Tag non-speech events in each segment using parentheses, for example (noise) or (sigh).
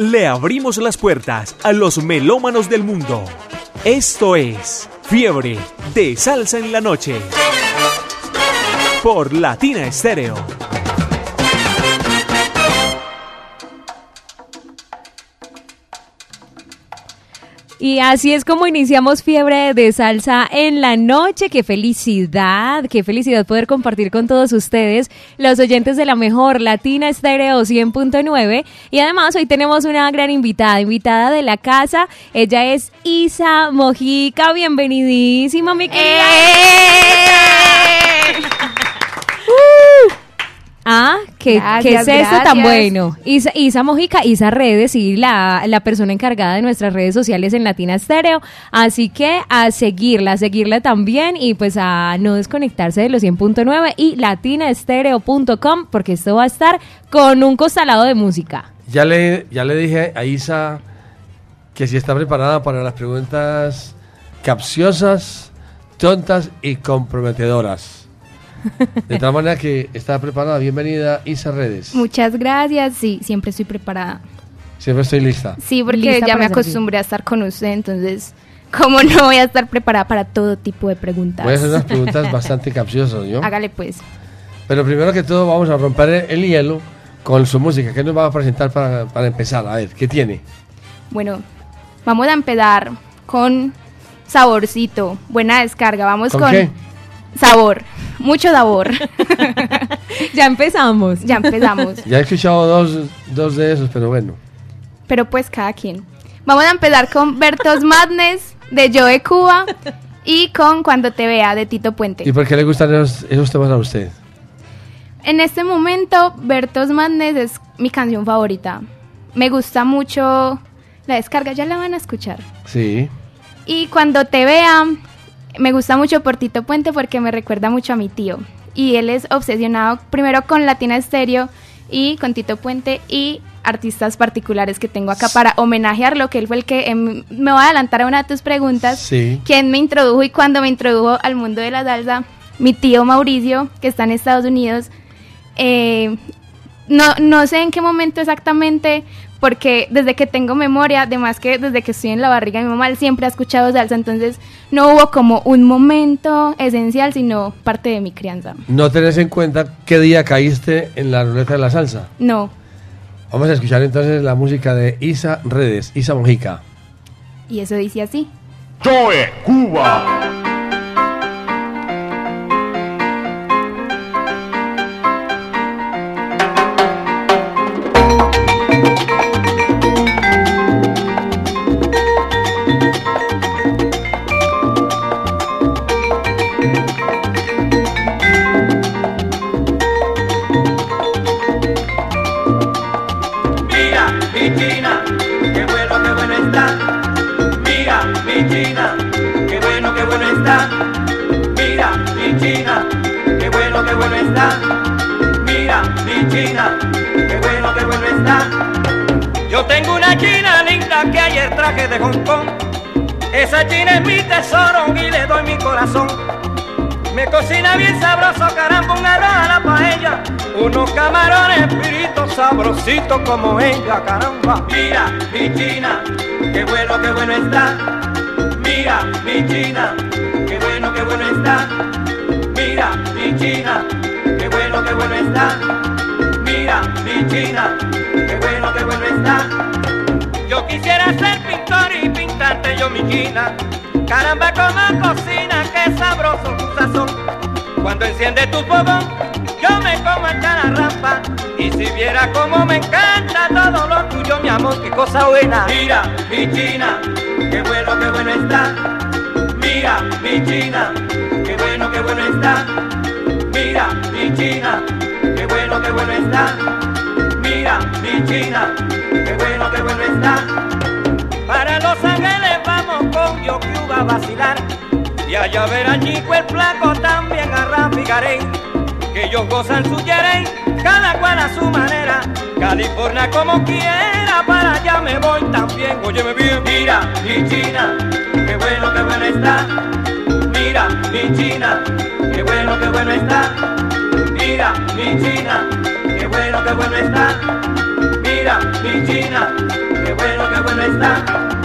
Le abrimos las puertas a los melómanos del mundo. Esto es Fiebre de Salsa en la Noche. Por Latina Estéreo. Y así es como iniciamos Fiebre de Salsa en la noche. Qué felicidad, qué felicidad poder compartir con todos ustedes, los oyentes de la mejor Latina Estéreo 100.9. Y además hoy tenemos una gran invitada, invitada de la casa. Ella es Isa Mojica. Bienvenidísima, mi querida. ¡Eh! Ah, ¿qué, ¿qué es esto tan bueno? Isa, Isa, Mojica, Isa Redes y la, la, persona encargada de nuestras redes sociales en Latina Estéreo. Así que a seguirla, a seguirla también y pues a no desconectarse de los 100.9 y latinaestereo.com porque esto va a estar con un costalado de música. Ya le, ya le dije a Isa que si está preparada para las preguntas capciosas, tontas y comprometedoras. De tal manera que está preparada. Bienvenida, Isa Redes. Muchas gracias. Sí, siempre estoy preparada. Siempre estoy lista. Sí, porque ya me acostumbré a estar con usted, entonces, ¿cómo no voy a estar preparada para todo tipo de preguntas? Voy a hacer unas preguntas bastante capciosas, ¿yo? Hágale pues. Pero primero que todo vamos a romper el hielo con su música. ¿Qué nos va a presentar para, para empezar? A ver, ¿qué tiene? Bueno, vamos a empezar con saborcito, buena descarga. Vamos con, con qué? sabor, mucho sabor. (laughs) ya empezamos. Ya empezamos. Ya he escuchado dos, dos de esos, pero bueno. Pero pues cada quien. Vamos a empezar con Bertos Madness de Joe Cuba y con Cuando te vea de Tito Puente. ¿Y por qué le gustan esos, esos temas a usted? En este momento, Bertos Madness es mi canción favorita. Me gusta mucho la descarga, ya la van a escuchar. Sí. Y Cuando te vea, me gusta mucho por Tito Puente porque me recuerda mucho a mi tío. Y él es obsesionado primero con Latina Estéreo y con Tito Puente y artistas particulares que tengo acá para homenajearlo, que él fue el que em, me voy a adelantar a una de tus preguntas. Sí. ¿Quién me introdujo y cuando me introdujo al mundo de la salsa? Mi tío Mauricio, que está en Estados Unidos. Eh, no, no sé en qué momento exactamente, porque desde que tengo memoria, además que desde que estoy en la barriga de mi mamá, él siempre ha escuchado salsa, entonces no hubo como un momento esencial, sino parte de mi crianza. ¿No tenés en cuenta qué día caíste en la ruleta de la salsa? No. Vamos a escuchar entonces la música de Isa Redes, Isa Mojica. Y eso dice así. Joe Cuba. Qué bueno, qué bueno está. Yo tengo una china linda que ayer traje de Hong Kong. Esa china es mi tesoro y le doy mi corazón. Me cocina bien sabroso, caramba, un arroz a la paella. Unos camarones piritos sabrositos como ella, caramba. Mira, mi china, qué bueno, qué bueno está. Mira, mi china, qué bueno, qué bueno está. Mira, mi china, qué bueno, qué bueno está. Mira, mi china, qué bueno, qué bueno está. Yo quisiera ser pintor y pintarte yo mi china. Caramba, como cocina, qué sabroso tu sazón. Cuando enciende tu fogón, yo me como la rampa. Y si viera cómo me encanta todo lo tuyo, mi amor, qué cosa buena. Mira, mi china, qué bueno, qué bueno está. Mira, mi china, qué bueno, qué bueno está. Mira, mi china, Mira, mi china, qué bueno, qué bueno está. Para Los Ángeles vamos con yo Cuba a vacilar. Y allá verán chico el flaco también a Rafi. Que ellos gozan su yerey, cada cual a su manera. California como quiera, para allá me voy también. Óyeme bien, mira, mi china, qué bueno, qué bueno está. Mira, mi china, qué bueno, qué bueno está. Mira, mi China, qué bueno, qué bueno está. Mira, mi China, qué bueno, qué bueno está.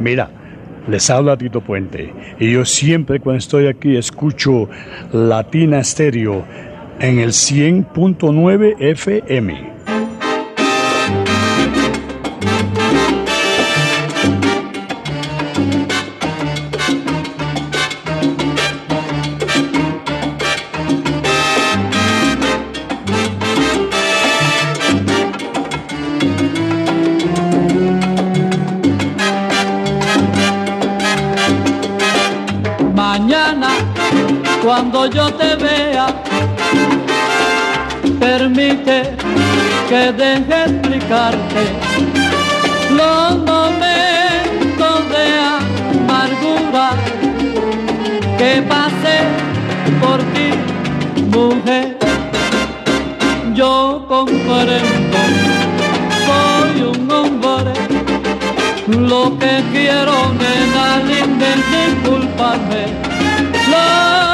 Mira, les habla Tito Puente y yo siempre cuando estoy aquí escucho Latina Stereo en el 100.9 FM. Que deje explicarte los momentos de amargura que pasé por ti, mujer. Yo comprendo, soy un hombre, lo que quiero, nena es disculparme. Los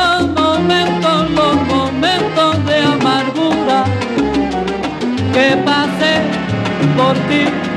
por ti,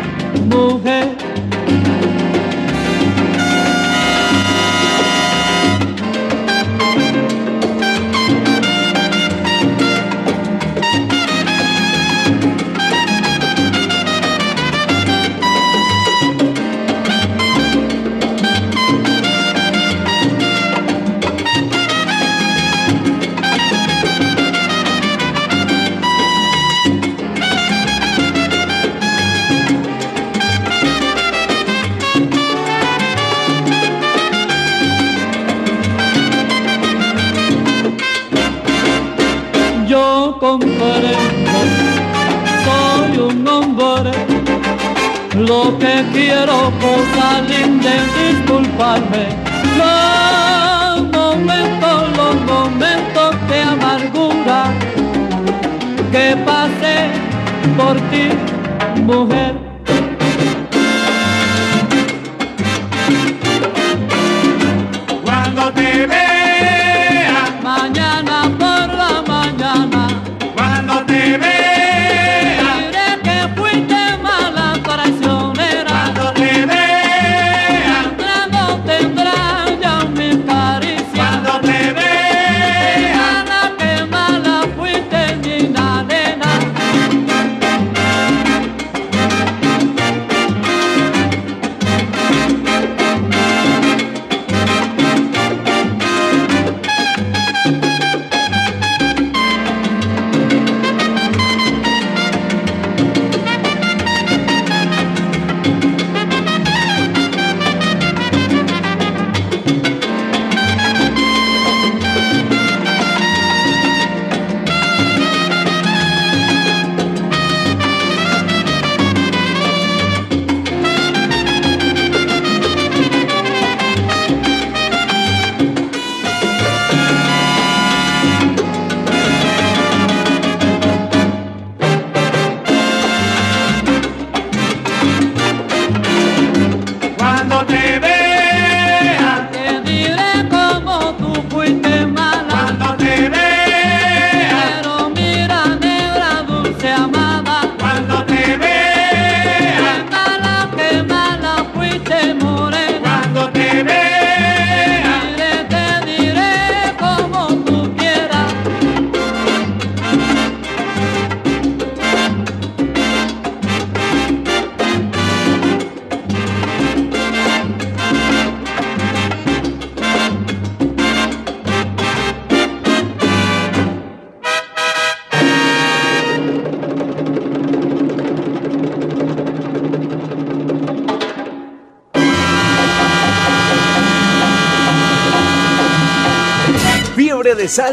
cosa linda disculparme. Los momentos, los momentos de amargura que pasé por ti, mujer.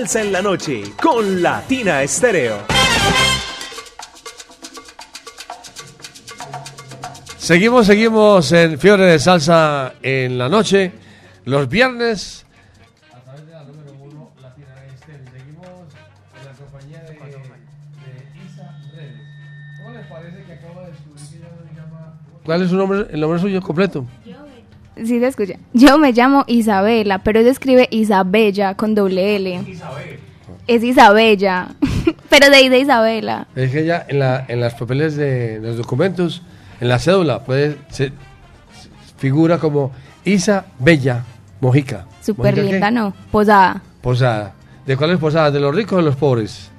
Salsa en la noche con Latina Estéreo. Seguimos, seguimos en Fiebre de Salsa en la noche, los viernes. A través de la número uno, Latina Estéreo. Seguimos en la compañía de, de Isa Redes. ¿Cómo les parece que acabo de descubrir que ella se llama... ¿Cuál es su nombre, el nombre suyo completo? Sí, se escucha. Yo me llamo Isabela, pero se escribe Isabella con doble L. Es Isabella, (laughs) pero de ahí de Isabela. Es que ella en, la, en las papeles de los documentos, en la cédula, puede se, figura como Isa Bella Mojica. Súper linda, ¿no? Posada. Posada. ¿De cuáles posadas? ¿De los ricos o de los pobres?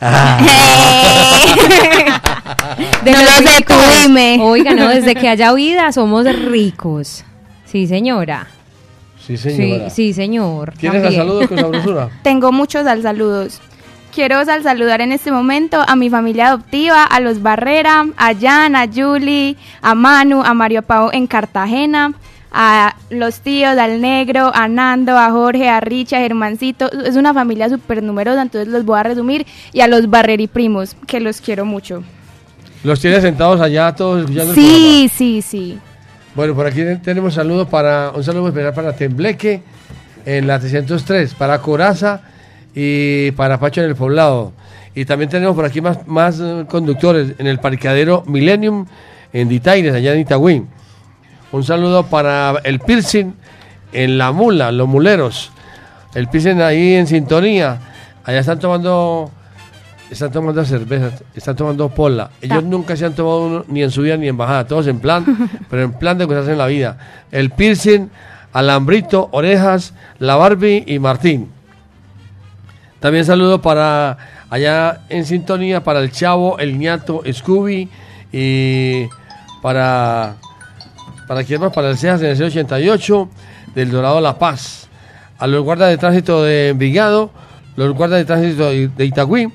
(laughs) (laughs) De No los lo sé, tú dime. Oiga, no, desde que haya vida somos ricos. Sí, señora. Sí, Sí, señora. sí, señor. ¿Quieres el también. saludo con (laughs) sabrosura? Tengo muchos al saludos. Quiero sal saludar en este momento a mi familia adoptiva, a los Barrera, a Jan, a Julie, a Manu, a Mario Pau en Cartagena, a los tíos, al negro, a Nando, a Jorge, a Richa, a Germancito. Es una familia súper numerosa, entonces los voy a resumir. Y a los Barreri primos, que los quiero mucho. Los tienes sentados allá todos escuchando el Sí, sí, sí. Bueno, por aquí tenemos saludos para, un saludo especial para Tembleque en la 303, para Coraza y para Pacho en el Poblado. Y también tenemos por aquí más, más eh, conductores en el parqueadero Millennium en Ditaires, allá en Itagüí. Un saludo para el piercing en La Mula, los muleros. El piercing ahí en sintonía. Allá están tomando están tomando cerveza, están tomando pola. Ellos Ta- nunca se han tomado uno ni en subida ni en bajada, todos en plan, (laughs) pero en plan de cosas en la vida. El piercing, alambrito, orejas, la Barbie y Martín. También saludo para allá en sintonía para el Chavo, el Ñato, Scooby y para para quién más, para el CEAS en el 88 del Dorado La Paz. A los guardas de tránsito de Envigado, los guardas de tránsito de Itagüí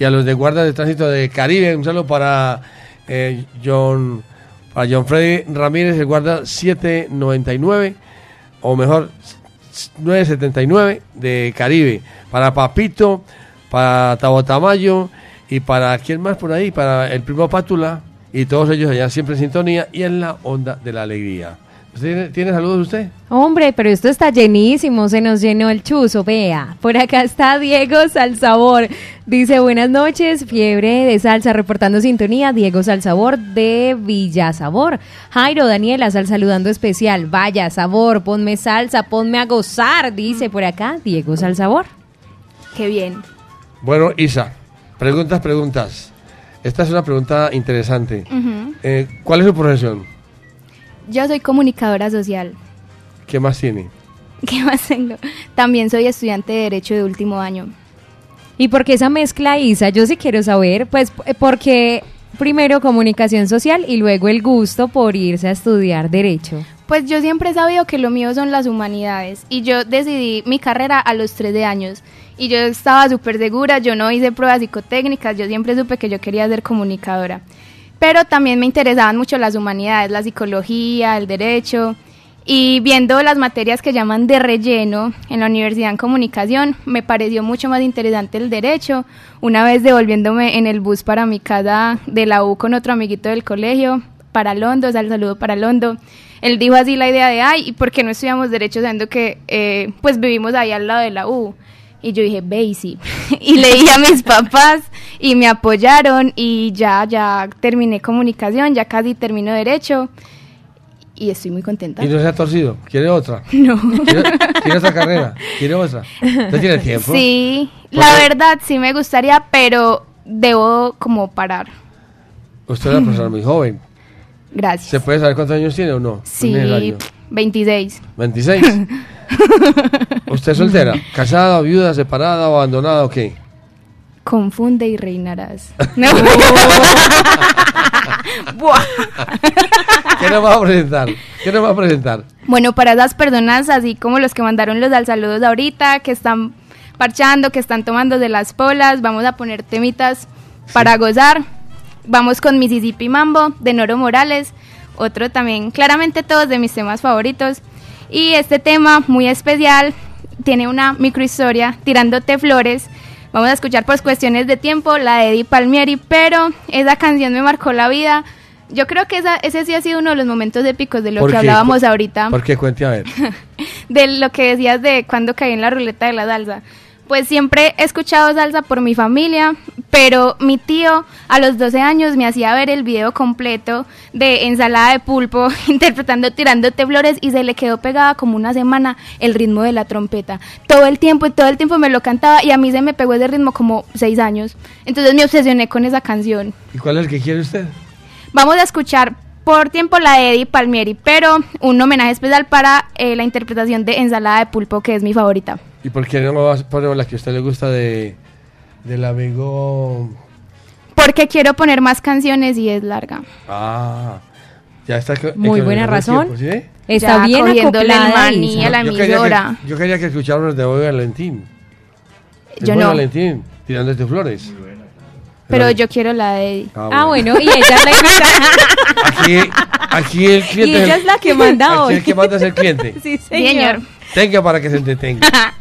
y a los de guardas de tránsito de Caribe. Un saludo para eh, John para John Freddy Ramírez, el guarda 799 o mejor 979 de Caribe. Para Papito para Tabotamayo y para quién más por ahí, para el primo Pátula y todos ellos allá siempre en sintonía y en la onda de la alegría. ¿Usted tiene, tiene saludos usted? Hombre, pero esto está llenísimo, se nos llenó el chuzo, vea. Por acá está Diego Salsabor. Dice, buenas noches, fiebre de salsa, reportando sintonía, Diego Salsabor de Villasabor. Jairo, Daniela, sal saludando especial. Vaya, sabor, ponme salsa, ponme a gozar, dice por acá Diego Salsabor. Qué bien. Bueno, Isa, preguntas, preguntas. Esta es una pregunta interesante. Eh, ¿Cuál es su profesión? Yo soy comunicadora social. ¿Qué más tiene? (laughs) ¿Qué más tengo? También soy estudiante de Derecho de último año. ¿Y por qué esa mezcla, Isa? Yo sí quiero saber, pues eh, porque primero comunicación social y luego el gusto por irse a estudiar derecho. Pues yo siempre he sabido que lo mío son las humanidades y yo decidí mi carrera a los 13 años y yo estaba súper segura, yo no hice pruebas psicotécnicas, yo siempre supe que yo quería ser comunicadora. Pero también me interesaban mucho las humanidades, la psicología, el derecho y viendo las materias que llaman de relleno en la Universidad en Comunicación, me pareció mucho más interesante el derecho. Una vez devolviéndome en el bus para mi casa de la U con otro amiguito del colegio, para Londo, o sea, el saludo para Londo. Él dijo así la idea de, ay, ¿y por qué no estudiamos derecho sabiendo que eh, pues vivimos ahí al lado de la U? Y yo dije, ve y sí. (laughs) y le dije a mis papás y me apoyaron y ya, ya terminé comunicación, ya casi termino derecho y estoy muy contenta. ¿Y no se ha torcido? ¿Quiere otra? (laughs) No. ¿Quiere, quiere otra carrera? ¿Quiere otra? ¿Usted tiene (laughs) tiempo? Sí, ¿Por la verdad sí me gustaría, pero debo como parar. Usted es una persona muy joven. Gracias. ¿Se puede saber cuántos años tiene o no? Sí, No es necesario. 26. 26. (laughs) ¿Usted es soltera? ¿Casada, viuda, separada abandonada o qué? Confunde y reinarás. (laughs) No. (laughs) Buah. ¿Qué nos va a presentar? ¿Qué nos va a presentar? Bueno, para esas personas, así como los que mandaron los al saludos ahorita, que están parchando, que están tomando de las polas, vamos a poner temitas para gozar. Vamos con Mississippi Mambo de Noro Morales, otro también, claramente todos de mis temas favoritos. Y este tema muy especial tiene una microhistoria, Tirándote Flores. Vamos a escuchar por cuestiones de tiempo la de Eddie Palmieri, pero esa canción me marcó la vida. Yo creo que esa, ese sí ha sido uno de los momentos épicos de lo ¿Por que qué? hablábamos ahorita ¿Por qué? Cuente a (laughs) ver. de lo que decías de cuando caí en la ruleta de la salsa. Pues siempre he escuchado salsa por mi familia, pero mi tío a los 12 años me hacía ver el video completo de ensalada de pulpo (laughs) interpretando tirándote flores y se le quedó pegada como una semana el ritmo de la trompeta. Todo el tiempo y todo el tiempo me lo cantaba y a mí se me pegó ese ritmo como 6 años. Entonces me obsesioné con esa canción. ¿Y cuál es el que quiere usted? Vamos a escuchar por tiempo la de Eddie Palmieri, pero un homenaje especial para eh, la interpretación de Ensalada de Pulpo, que es mi favorita. ¿Y por qué no ponemos la que a usted le gusta de del amigo? Porque quiero poner más canciones y es larga. Ah, ya está. Muy buena razón. tiempo, ¿sí? Está Ya bien acoplada, maní Isa. a la Yo quería, emisora. que, yo quería que escucháramos de hoy Valentín. Yo no, Valentín, tirándote flores. pero El- yo quiero la de Eddie. Ah, bueno, y ella es la invitada. Aquí, aquí el cliente. Y ella es la que manda aquí hoy. el que manda es el cliente. (laughs) Sí, Señor. señor. Tenga para que se entretenga. (laughs)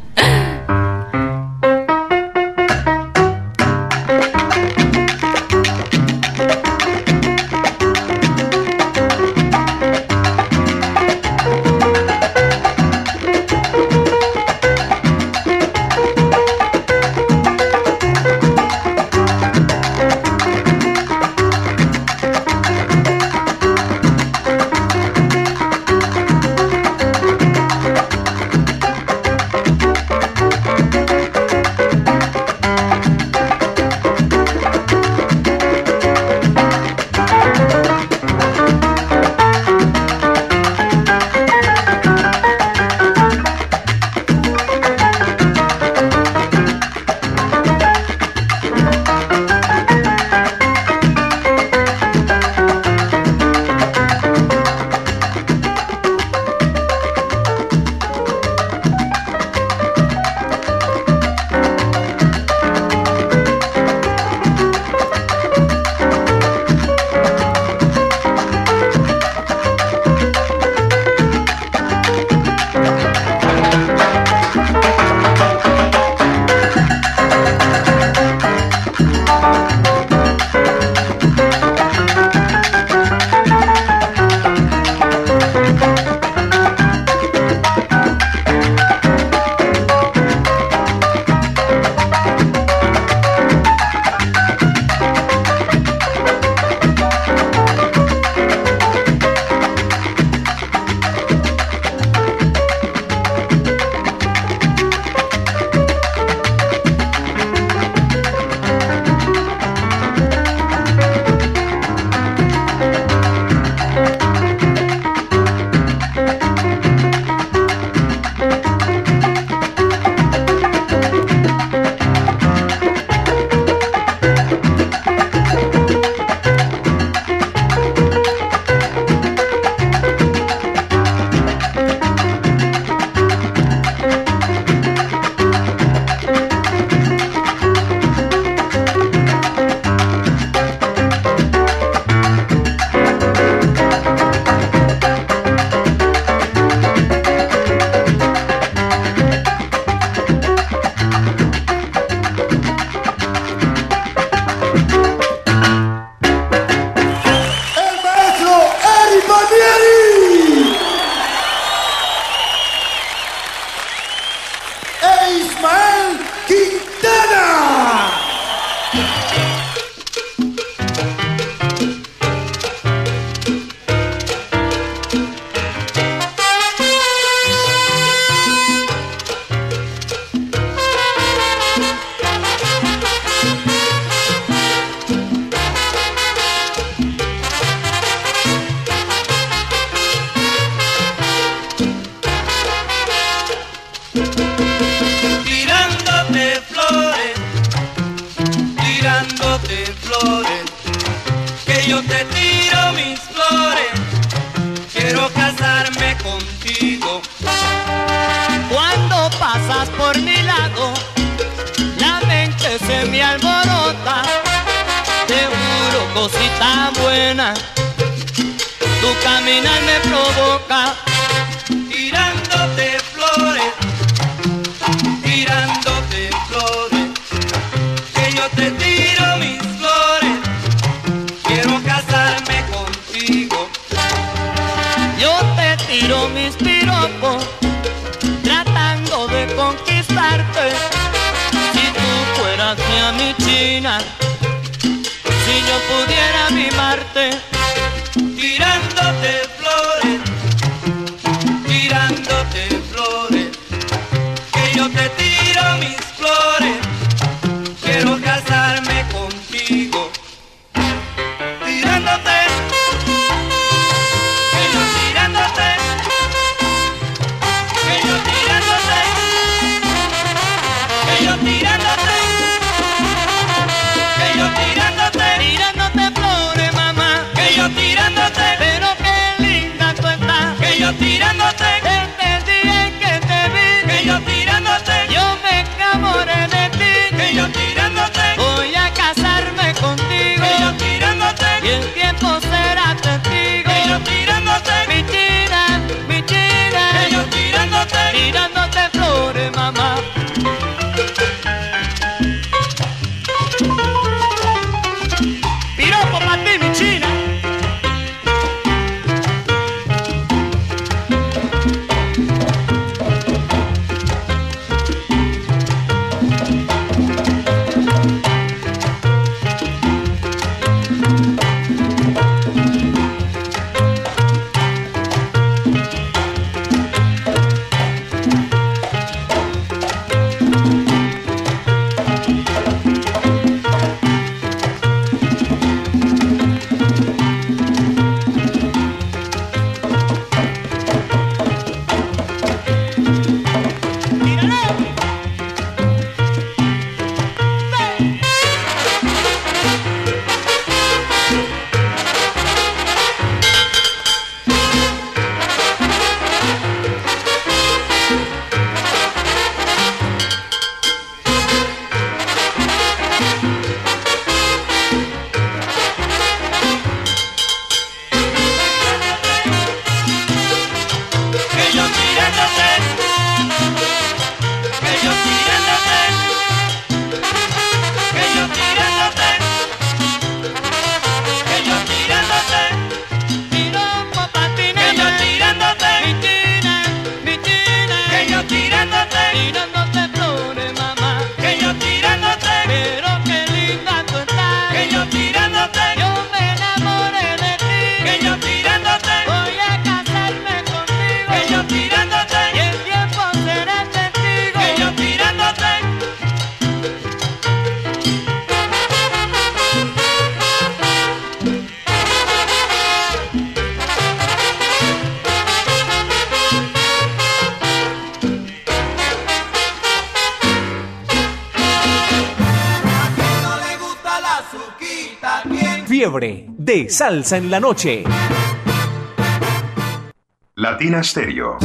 cosita buena, tu caminar me provoca. Salsa en la noche. Latina Stereo.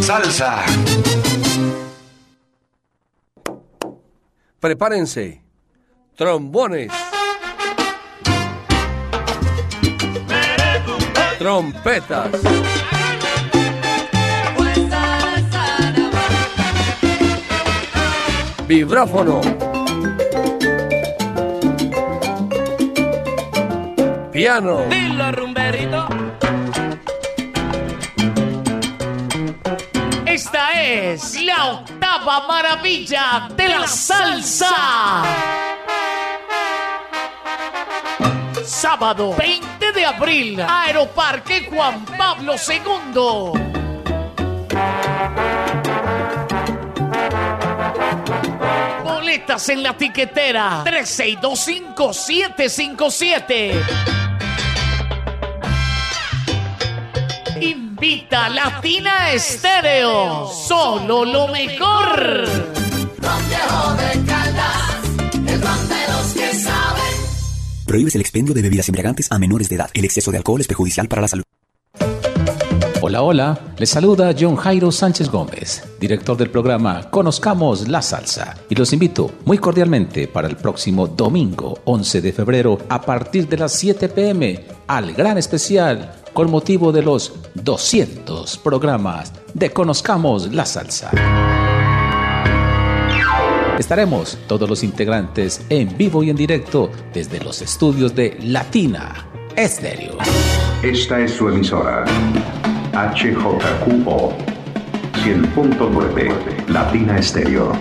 Salsa. Prepárense. Trombones. Trompetas. Vibráfono. Dilo, rumberito. Esta es la octava maravilla de la salsa. Sábado 20 de abril, Aeroparque Juan Pablo II. Boletas en la tiquetera 3625-757. Invita Latina Estéreo. Solo lo mejor. Prohíbes el expendio de bebidas embriagantes a menores de edad. El exceso de alcohol es perjudicial para la salud. Hola, hola, les saluda John Jairo Sánchez Gómez, director del programa Conozcamos la Salsa, y los invito muy cordialmente para el próximo domingo 11 de febrero a partir de las 7 pm al gran especial con motivo de los 200 programas de Conozcamos la Salsa. Estaremos todos los integrantes en vivo y en directo desde los estudios de Latina Estéreo. Esta es su emisora. HJQO 100.9 Latina Estéreo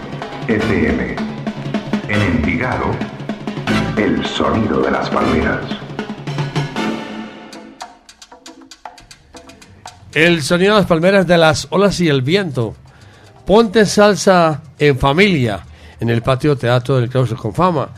FM. En Envigado, el sonido de las palmeras. El sonido de las palmeras de las olas y el viento. Ponte salsa en familia en el patio teatro del Claustro con Fama.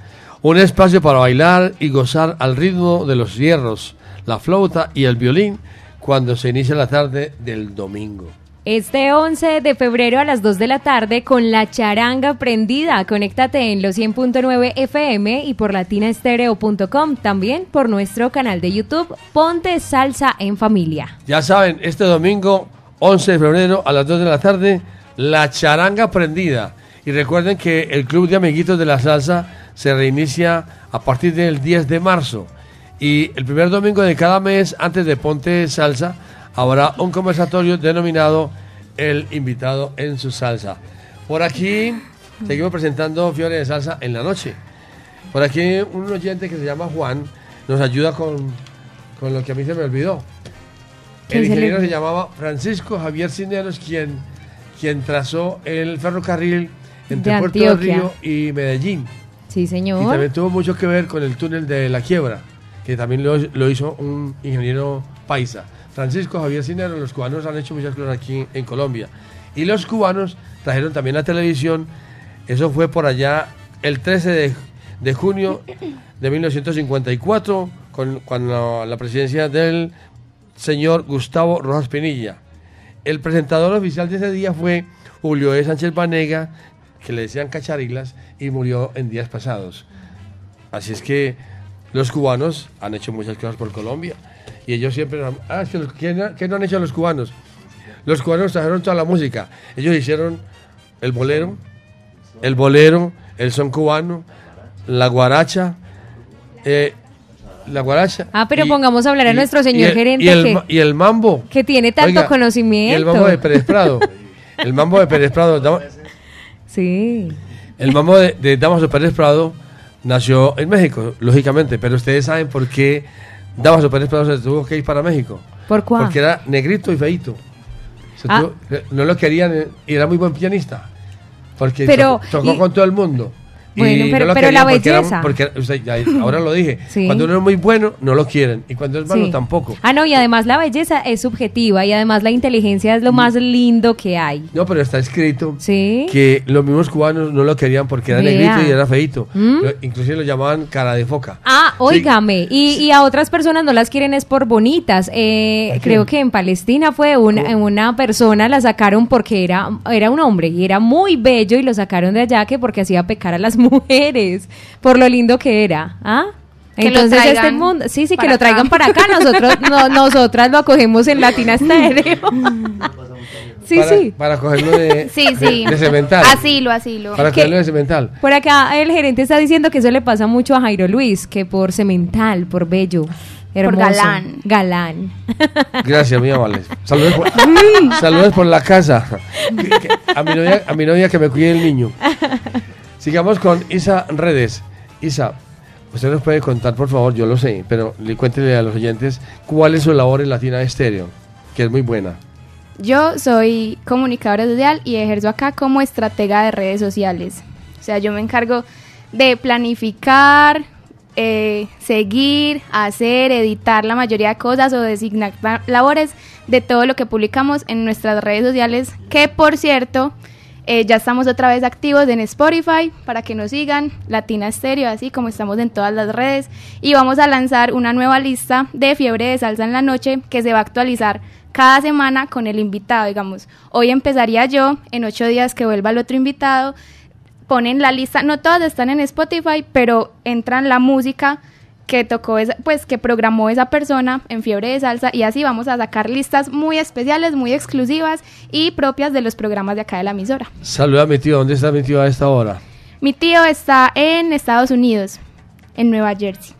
Un espacio para bailar y gozar al ritmo de los hierros, la flauta y el violín cuando se inicia la tarde del domingo. Este 11 de febrero a las 2 de la tarde con la charanga prendida. Conéctate en los 100.9 FM y por latinaestereo.com. También por nuestro canal de YouTube Ponte Salsa en Familia. Ya saben, este domingo 11 de febrero a las 2 de la tarde, la charanga prendida. Y recuerden que el Club de Amiguitos de la Salsa se reinicia a partir del 10 de marzo. Y el primer domingo de cada mes, antes de Ponte Salsa, habrá un conversatorio denominado El invitado en su salsa. Por aquí seguimos presentando Fiore de Salsa en la noche. Por aquí un oyente que se llama Juan nos ayuda con, con lo que a mí se me olvidó. ¿Quién El se le- ingeniero se llamaba Francisco Javier Cineros, quien, quien trazó el ferrocarril entre De Puerto del. Río y Medellín. Sí, Y señor. también tuvo mucho que ver con el túnel de la quiebra, que también lo, lo hizo un ingeniero paisa. Francisco Javier Cinero, los cubanos han hecho muchas cosas aquí en Colombia. Y los cubanos trajeron también la televisión, eso fue por allá el 13 de, junio de 1954, con, cuando la presidencia del señor Gustavo Rojas Pinilla. El presentador oficial de ese día fue Julio E. Sánchez Banega, que le decían cacharilas, y murió en días pasados. Así es que los cubanos han hecho muchas cosas por Colombia. Y ellos siempre... Ah, ¿qué, no, han hecho los cubanos? Los cubanos trajeron toda la música. Ellos hicieron el bolero, el bolero, el son cubano, la guaracha, eh, la guaracha. Ah, pero pongamos a hablar a nuestro señor el- gerente Y el, que- y el mambo. que tiene tanto Oiga, conocimiento. Y (laughs) el mambo de Pérez Prado. El mambo de Pérez Prado. Sí. El mambo de, de Damaso Pérez Prado nació en México, lógicamente, pero ustedes saben por qué Damaso Pérez Prado se tuvo que ir para México. ¿Por cuál? Porque era negrito y feito. Ah. tuvo- no lo querían y era muy buen pianista. Porque Pero, tocó, tocó y- con todo el mundo. Bueno, pero- pero la porque era- belleza. porque usted ya- ahora lo dije. Sí. Cuando uno es muy bueno, no lo quieren. Y cuando es malo, Sí. tampoco. Ah, no, y además la belleza es subjetiva y además la inteligencia es lo más lindo que hay. No, pero está escrito Sí. que los mismos cubanos no lo querían porque era Vea. negrito y era feito. ¿Mm? Lo- inclusive lo llamaban cara de foca. Ah, óigame, y, y a otras personas no las quieren es por bonitas. Eh, ¿A creo que en Palestina fue una, una persona, la sacaron porque era, era un hombre y era muy bello y lo sacaron de allá que porque hacía pecar a las mujeres, por lo lindo que era. ¿Ah? Que lo Entonces este mundo, sí, sí, que lo traigan acá. para acá, nosotros, no, (laughs) nosotras lo acogemos en Latina Estéreo. (laughs) sí, para, sí. Para cogerlo de, Sí, de- sí. de cemental. Asilo, asilo. Para cogerlo de cemental. Por acá el gerente está diciendo que eso le pasa mucho a Jairo Luis, que por cemental, por bello, hermoso, galán. galán. (laughs) Gracias, mi amable. Saludos por, saludos por la casa. A, mi novia, a mi novia que me cuide el niño. Sigamos con Isa Redes. Isa, usted nos puede contar, por favor, yo lo sé, pero le cuéntele a los oyentes cuál es su labor en Latina Estéreo, que es muy buena. Yo soy comunicadora social y ejerzo acá como estratega de redes sociales. O sea, yo me encargo de planificar, eh, seguir, hacer, editar la mayoría de cosas o designar la- labores de todo lo que publicamos en nuestras redes sociales, que por cierto, eh, ya estamos otra vez activos en Spotify para que nos sigan, Latina Stereo, así como estamos en todas las redes. Y vamos a lanzar una nueva lista de fiebre de salsa en la noche que se va a actualizar cada semana con el invitado. Digamos, hoy empezaría yo, en ocho días que vuelva el otro invitado. Ponen la lista, no todas están en Spotify, pero entran la música que tocó, esa- pues que programó esa persona en Fiebre de Salsa y así vamos a sacar listas muy especiales, muy exclusivas y propias de los programas de acá de la emisora. Saluda a mi tío. ¿Dónde está mi tío a esta hora? Mi tío está en Estados Unidos, en Nueva Jersey.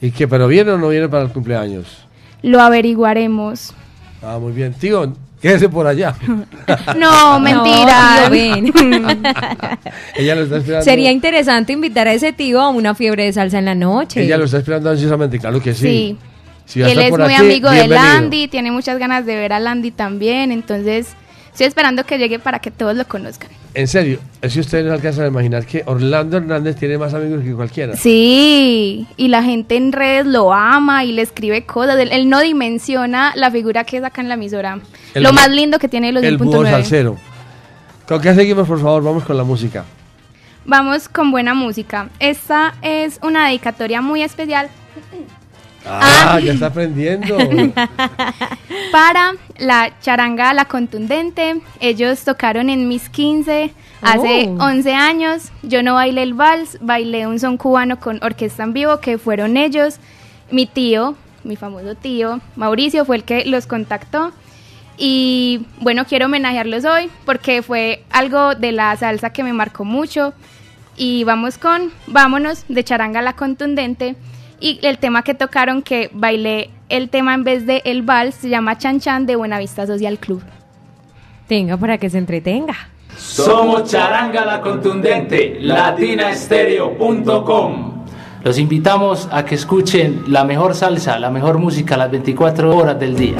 ¿Y qué? ¿Pero viene o no viene para el cumpleaños? Lo averiguaremos. Ah, muy bien. Tío, quédese por allá. (laughs) No, (laughs) mentira. (laughs) Ella lo está esperando. Sería interesante invitar a ese tío a una fiebre de salsa en la noche. Ella lo está esperando ansiosamente, claro que sí. Sí. Si Él es por muy aquí, amigo de. Landy, tiene muchas ganas de ver a Landy también, entonces estoy esperando que llegue para que todos lo conozcan. En serio, es que ustedes no alcanzan a imaginar que Orlando Hernández tiene más amigos que cualquiera. Sí, y la gente en redes lo ama y le escribe cosas. Él, él no dimensiona la figura que es acá en la emisora. El lo más lindo que tiene los El búho 10.9. salsero. ¿Con qué seguimos, por favor? Vamos con la música. Vamos con buena música. Esta es una dedicatoria muy especial Ah, ya está aprendiendo. (laughs) para la charanga La Contundente. Ellos tocaron en mis 15 hace Oh. 11 años. Yo no bailé el vals, bailé un son cubano con orquesta en vivo, que fueron ellos. Mi tío, mi famoso tío, Mauricio, fue el que los contactó. Y bueno, quiero homenajearlos hoy porque fue algo de la salsa que me marcó mucho. Y vamos con Vámonos de Charanga la Contundente. Y el tema que tocaron, que bailé el tema en vez de el vals, se llama Chan Chan de Buenavista Social Club. Tenga para que se entretenga. Somos Charanga la Contundente, latinaestereo.com. Los invitamos a que escuchen la mejor salsa, la mejor música las 24 horas del día.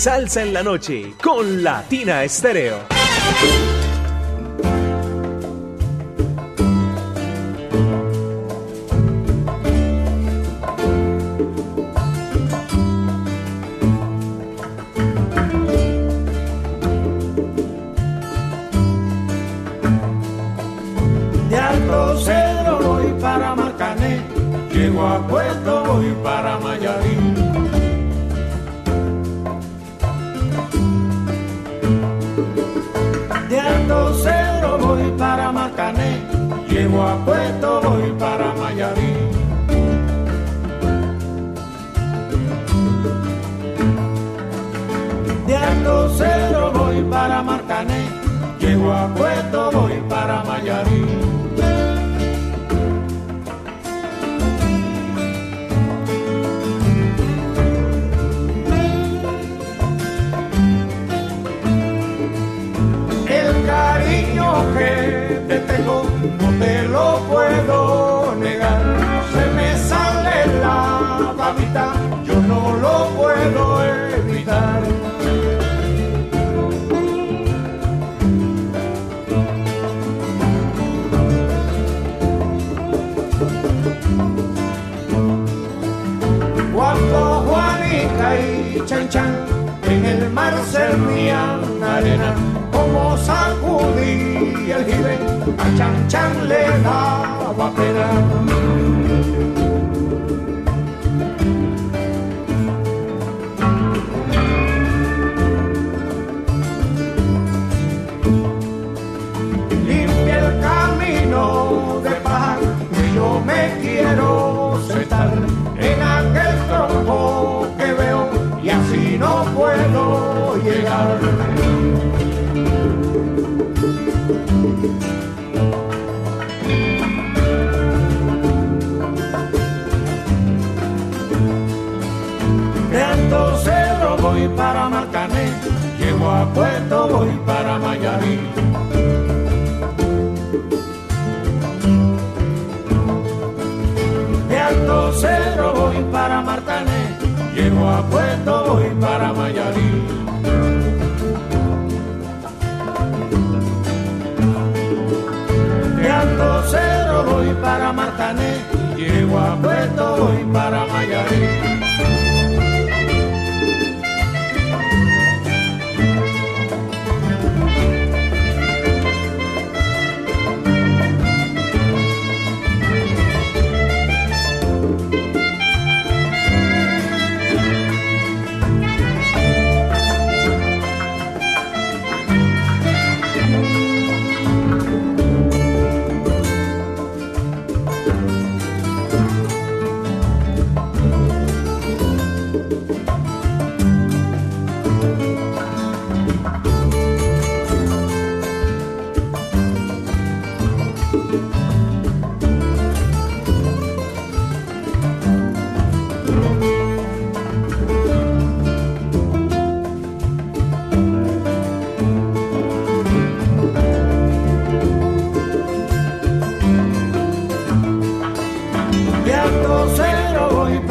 Salsa en la noche con Latina Estéreo.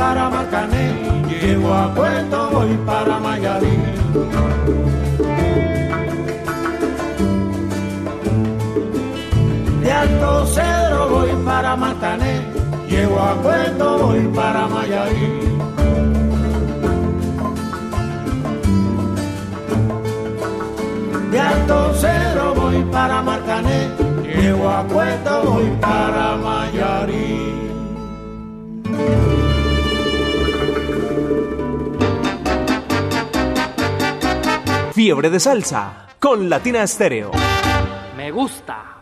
Para Marcané, llego a Puerto voy para Mayarí. De Alto Cedro voy para Marcané, llego a Puerto voy para Mayarí. De Alto Cedro voy para Marcané, llego a Puerto voy para Mayarí. Fiebre de salsa con Latina Estéreo. Me gusta.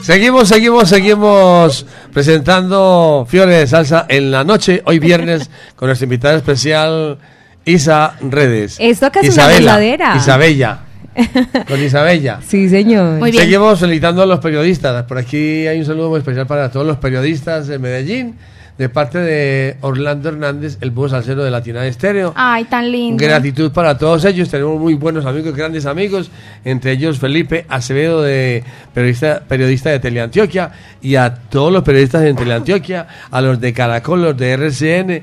Seguimos, seguimos, seguimos presentando Fiebre de Salsa en la noche, hoy viernes, (laughs) con nuestra invitada especial Isa Redes. Esto acá es una Isabela, gozadera. Isabella. (laughs) Con Isabella. Sí, señor. Muy bien. Seguimos felicitando a los periodistas. Por aquí hay un saludo muy especial para todos los periodistas de Medellín, de parte de Orlando Hernández, el búho salsero de Latina Estéreo. Ay, tan lindo. Gratitud para todos ellos. Tenemos muy buenos amigos, grandes amigos, entre ellos Felipe Acevedo, de periodista, periodista de Teleantioquia, y a todos los periodistas de Teleantioquia, a los de Caracol, los de RCN,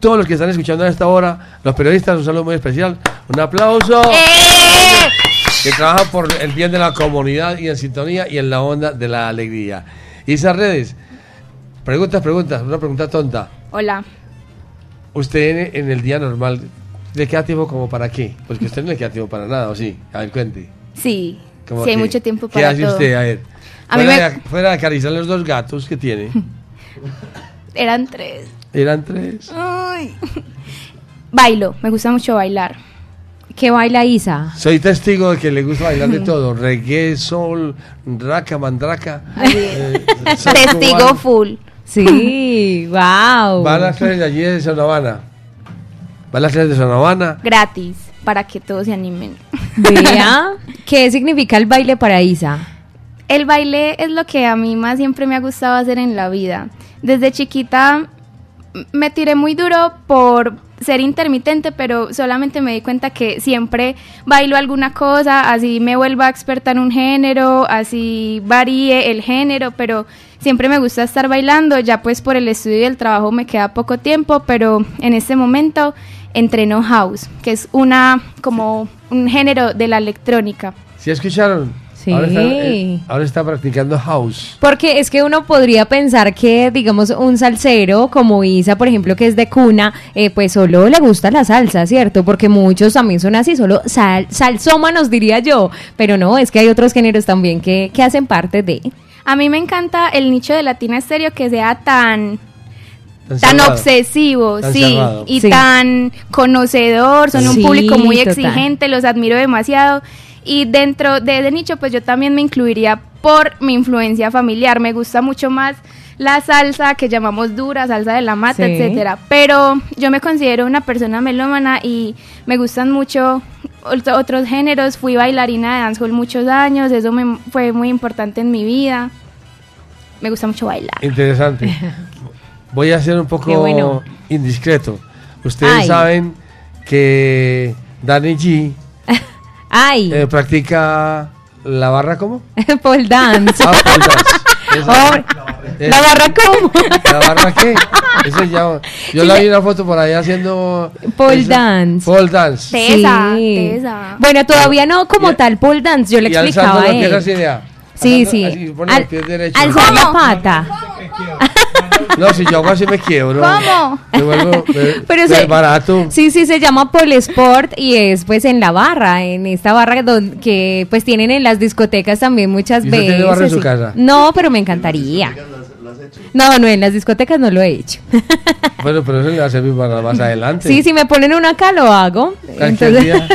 todos los que están escuchando a esta hora, los periodistas, un saludo muy especial. Un aplauso. Que trabajan por el bien de la comunidad y en sintonía y en la onda de la alegría. Y esas redes, preguntas, preguntas, una pregunta tonta. Hola. Usted en, en el día normal, ¿le queda tiempo como para qué? Porque usted no le queda tiempo para nada, ¿o sí? A ver, cuente. Sí, ¿Cómo sí hay qué? mucho tiempo ¿Qué para hace todo. usted? A ver. A mí fuera, me- de, fuera de acariciar los dos gatos que tiene. (laughs) Eran tres. Eran tres. Ay. (laughs) Bailo, me gusta mucho bailar. ¿Qué baila Isa? Soy testigo de que le gusta bailar de (laughs) todo. Reggae, soul, raca, mandraca. eh, Testigo cubano. full. Sí, wow. Va a las clases de allí de Sonavana. Va a las clases de Sonavana. Gratis, para que todos se animen. Vea, (laughs) ¿qué significa el baile para Isa? El baile es lo que a mí más siempre me ha gustado hacer en la vida. Desde chiquita me tiré muy duro por ser intermitente, pero solamente me di cuenta que siempre bailo alguna cosa, así me vuelva experta en un género, así varíe el género, pero siempre me gusta estar bailando, ya pues por el estudio y el trabajo me queda poco tiempo, pero en este momento entreno house, que es una como un género de la electrónica. ¿Sí escucharon? Sí. Ahora está, eh, ahora está practicando house. Porque es que uno podría pensar que, digamos, un salsero como Isa, por ejemplo, que es de cuna, eh, pues solo le gusta la salsa, ¿cierto? Porque muchos también son así, solo sal, salsómanos diría yo. Pero no, es que hay otros géneros también que, que hacen parte de. A mí me encanta el nicho de Latina Estéreo que sea tan Tan obsesivo, Tan sí, cerrado. y Sí. tan conocedor, son un público muy total. exigente, los admiro demasiado. Y dentro de ese nicho, pues yo también me incluiría por mi influencia familiar. Me gusta mucho más la salsa que llamamos dura, salsa de la mata, Sí. etcétera. Pero yo me considero una persona melómana y me gustan mucho ot- otros géneros. Fui bailarina de dancehall muchos años, eso me fue muy importante en mi vida. Me gusta mucho bailar. Interesante. (laughs) Voy a ser un poco bueno. indiscreto. Ustedes Ay. saben que Danny G ¡Ay! eh, practica la barra ¿cómo? (laughs) Pole dance. Ah, pole dance. (laughs) Esa- es- ¿La barra cómo? ¿La barra qué? Eso ya- (laughs) yo la vi una foto por ahí haciendo Pole esa- dance. Pole dance. Tesa, tesa. Bueno, todavía no como tal pole dance, yo le y explicaba a él. así de a- Sí, sí. así, Al- la pata. No, si yo hago así me quiebro. ¿Cómo? Me vuelvo me- (laughs) Pero me se- barato. Sí, sí, se llama pole sport y es pues en la barra, en esta barra que pues tienen en las discotecas también muchas ¿Y veces. tiene barra en su casa? No, pero me encantaría. No, no, en las discotecas no lo he hecho. (laughs) Bueno, pero eso le va a servir para más adelante. Sí, si me ponen una acá lo hago. Cualquier Entonces, día.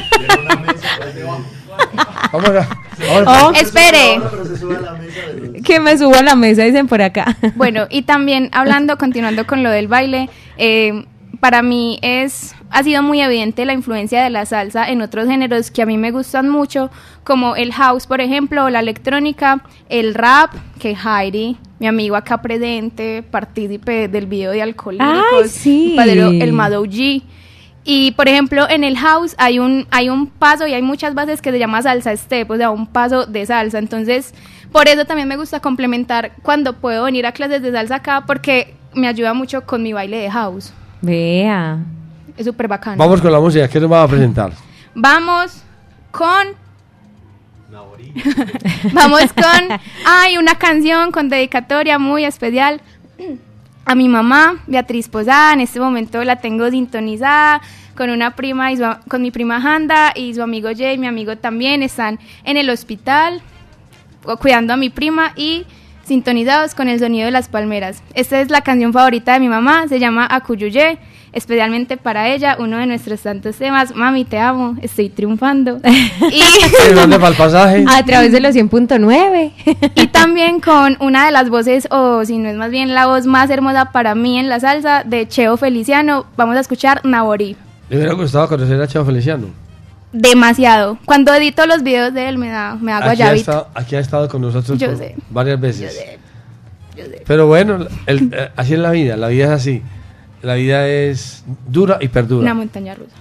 Vamos a. ahora- Oh, Espere. que me subo a la mesa, dicen por acá. Bueno, y también hablando, continuando con lo del baile, eh, para mí es ha sido muy evidente la influencia de la salsa en otros géneros que a mí me gustan mucho, como el house, por ejemplo, o la electrónica, el rap, que Heidi, mi amigo acá presente, partícipe del video de Alcohólicos, Ay, sí. el Mado G. Y por ejemplo, en el house hay un hay un paso y hay muchas bases que se llama salsa step, o sea, un paso de salsa. Entonces, por eso también me gusta complementar cuando puedo venir a clases de salsa acá porque me ayuda mucho con mi baile de house. Vea. Es súper bacano. Vamos con la música. ¿Qué nos va a presentar? Vamos con (laughs) Vamos con hay una canción con dedicatoria muy especial a mi mamá, Beatriz Posada. En este momento la tengo sintonizada con una prima y su- con mi prima Handa y su amigo Jay, mi amigo también están en el hospital cu- cuidando a mi prima y sintonizados con el sonido de las palmeras. Esta es la canción favorita de mi mamá, se llama Acuyuye, especialmente para ella, uno de nuestros tantos temas. Mami, te amo, estoy triunfando. (laughs) y, ¿Y dónde va el pasaje? (laughs) A través de los 100.9. (laughs) y también con una de las voces, o si no es más bien la voz más hermosa para mí en la salsa, de Cheo Feliciano. Vamos a escuchar Naborí. Me hubiera gustado conocer a Chavo Feliciano. Demasiado. Cuando edito los videos de él me da, me da Aquí ha, guayabito. estado, aquí ha estado con nosotros Yo sé. varias veces. yo sé. Pero bueno, el- eh, así es la vida, la vida es así. La vida es dura y perdura. Una montaña rusa.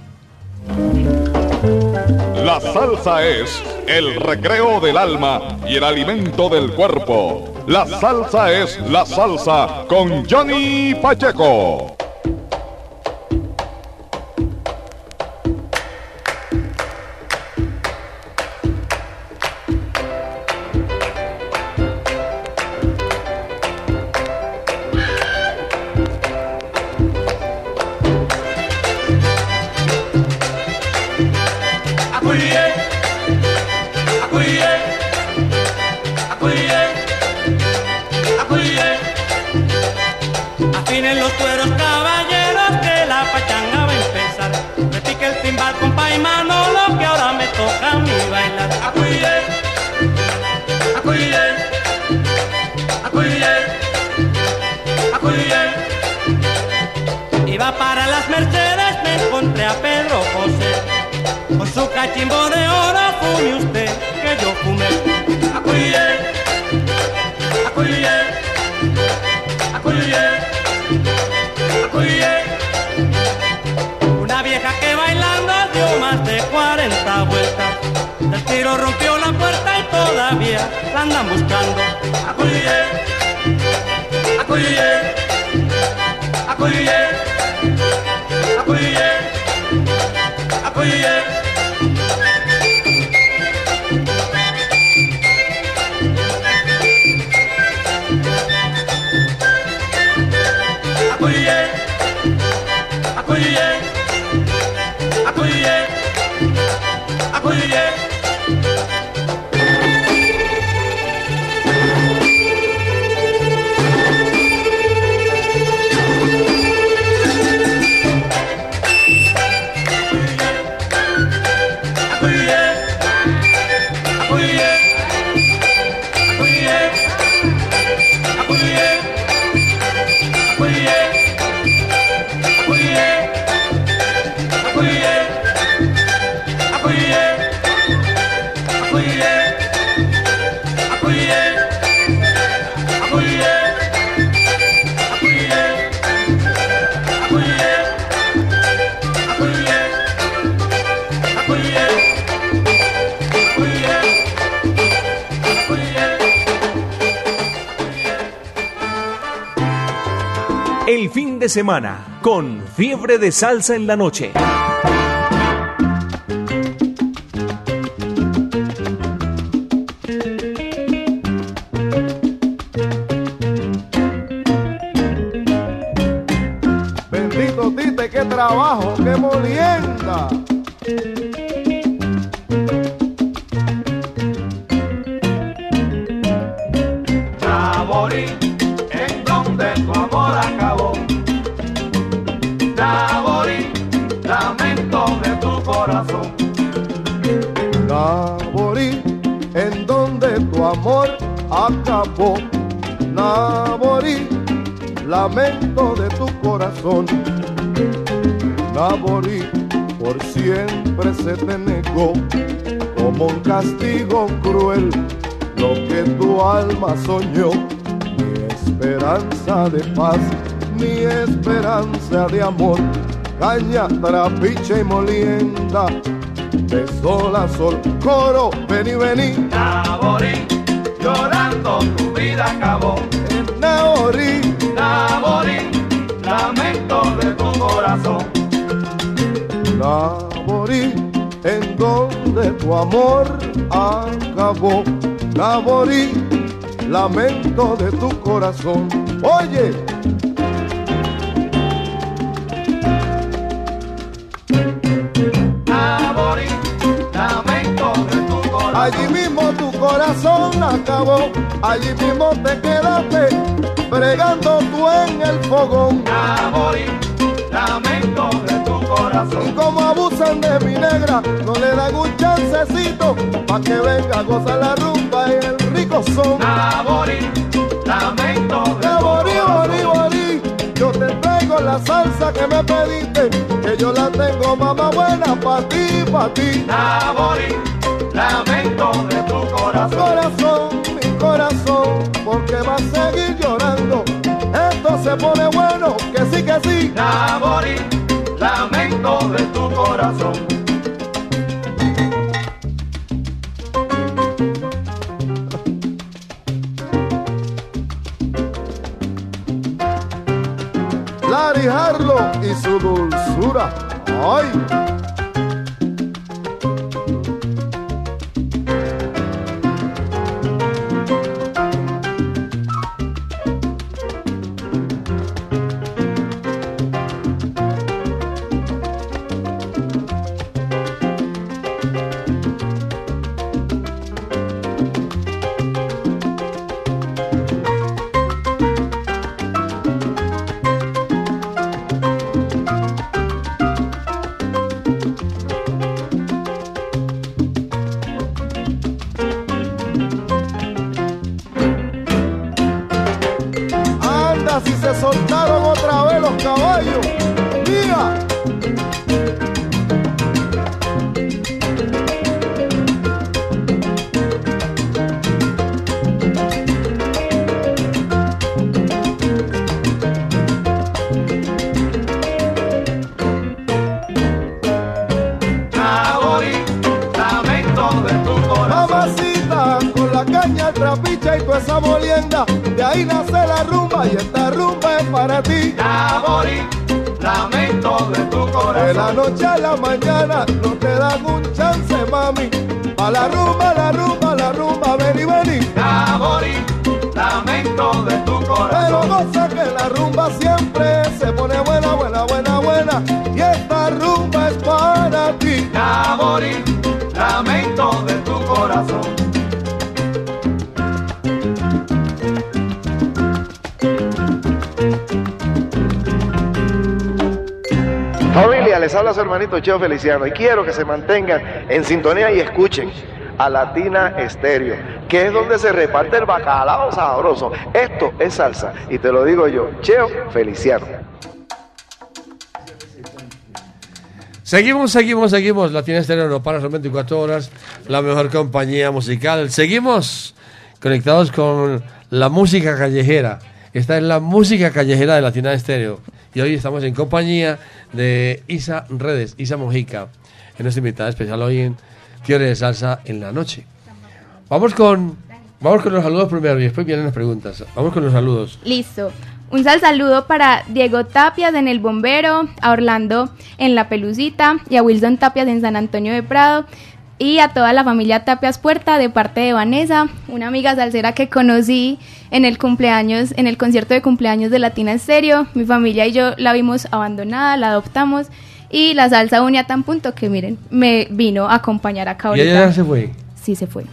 La salsa es el recreo del alma y el alimento del cuerpo. La salsa es la salsa con Johnny Pacheco. Y Manolo que ahora me toca a mí bailar. Acuye, acuye, acuye, acuye. Iba para las Mercedes, me encontré a Pedro José. Con su cachimbo de oro fume usted que yo fumé. Acuye, 40 vueltas. El tiro rompió la puerta y todavía la andan buscando. Acuye, acuye, acuye, acuye, acuye. Semana con Fiebre de Salsa en la Noche. De amor, caña, trapiche y molienda, de sol a sol, coro, vení, vení. Naborí, llorando tu vida acabó. Naborí, Naborí, lamento de tu corazón. Naborí, en donde tu amor acabó. Naborí, lamento de tu corazón. Oye, acabó. Allí mismo te quedaste bregando tú en el fogón. Lamento de tu corazón. Y como abusan de mi negra, no le dan un chancecito pa' que venga a gozar la rumba y el rico son. Naborí, lamento de tu borí, corazón. borí, yo te traigo la salsa que me pediste, que yo la tengo mamá buena pa' ti, pa' ti. Naborí, lamento de tu corazón. Corazón, porque va a seguir llorando. se pone bueno, que sí, que sí. Nabori, lamento de tu corazón. Larry Harlow y su dulzura. ¡Ay! Otra vez los caballos. Mira. Toda esa molienda. De ahí nace la rumba y esta rumba es para ti. Nabori, lamento de tu corazón. De la noche a la mañana no te dan un chance, mami. A la rumba, la rumba, la rumba, vení, vení. Nabori, lamento de tu Pero corazón. goza que la rumba siempre se pone buena, buena, buena, buena. Y esta rumba es para ti. Nabori, lamento de tu corazón. Les habla su hermanito Cheo Feliciano y quiero que se mantengan en sintonía y escuchen a Latina Estéreo, que es donde se reparte el bacalao sabroso. Esto es salsa y te lo digo yo, Cheo Feliciano. Seguimos, seguimos, seguimos. Latina Estéreo no para, son 24 horas. La mejor compañía musical. Seguimos conectados con la música callejera. Esta es la música callejera de Latina Estéreo. Y hoy estamos en compañía de Isa Redes, Isa Mojica, es nuestra invitada especial hoy en Fiebre de Salsa en la noche. Vamos con, vamos con los saludos primero y después vienen las preguntas. Vamos con los saludos. Listo. Un sal saludo para Diego Tapias en El Bombero, a Orlando en La Pelucita y a Wilson Tapias en San Antonio de Prado. Y a toda la familia Tapias Puerta de parte de Vanessa, una amiga salsera que conocí en el cumpleaños, en el concierto de cumpleaños de Latina Estéreo. Mi familia y yo la vimos abandonada, la adoptamos. Y la salsa unía tan punto que miren, me vino a acompañar acá ¿Y ahorita. ella ya se fue? Sí, se fue.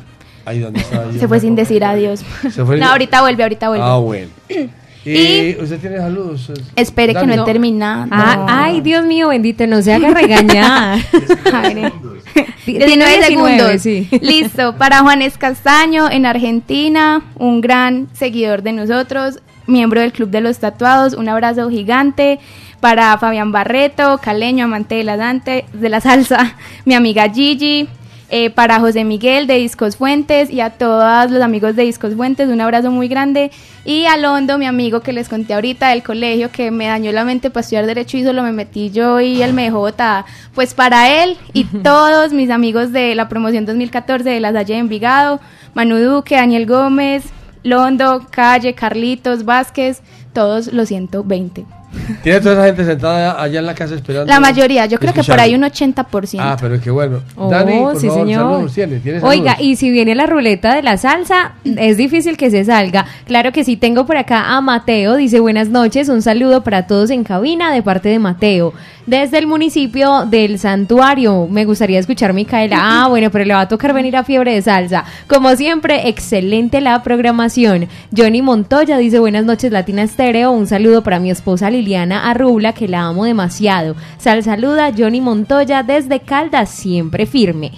Ahí donde está. ella. Se fue sin decir adiós. Se fue- no, ahorita vuelve, ahorita vuelve. Ah, bueno. (clears throat) ¿Y, Y- usted tiene saludos? Espere que no he terminado. Ah, ay, Dios mío, bendito, no se haga regañar. (laughs) (laughs) 19 segundos. sí. (laughs) Listo. Para Juanes Castaño en Argentina, un gran seguidor de nosotros, miembro del Club de los Tatuados. Un abrazo gigante. Para Fabián Barreto, caleño, amante de la, dante, de la salsa, (laughs) mi amiga Gigi. Eh, para José Miguel de Discos Fuentes y a todos los amigos de Discos Fuentes, un abrazo muy grande. Y a Londo, mi amigo que les conté ahorita del colegio, que me dañó la mente para estudiar Derecho y solo me metí yo y él me dejó botada. Pues para él y (laughs) todos mis amigos de la promoción 2014 de La Salle de Envigado, Manu Duque, Daniel Gómez, Londo, Calle, Carlitos, Vázquez, todos los 120. ¿Tiene toda esa gente sentada allá en la casa esperando? La mayoría, yo creo que por ahí un 80%. Ah, pero es que bueno. Oh, Dani, por sí, favor, señor. saludos. ¿Tiene? ¿Tiene Oiga, saludos? y si viene la ruleta de la salsa, (clears throat) es difícil que se salga. Claro que sí, tengo por acá a Mateo, dice buenas noches, un saludo para todos en cabina de parte de Mateo. Desde el municipio del Santuario, me gustaría escuchar Micaela. (laughs) Ah, bueno, pero le va a tocar venir a Fiebre de Salsa. Como siempre, excelente la programación. Johnny Montoya dice buenas noches Latina Estéreo, un saludo para mi esposa Liliana Arrubla, que la amo demasiado. Sal saluda Johnny Montoya desde Caldas, siempre firme.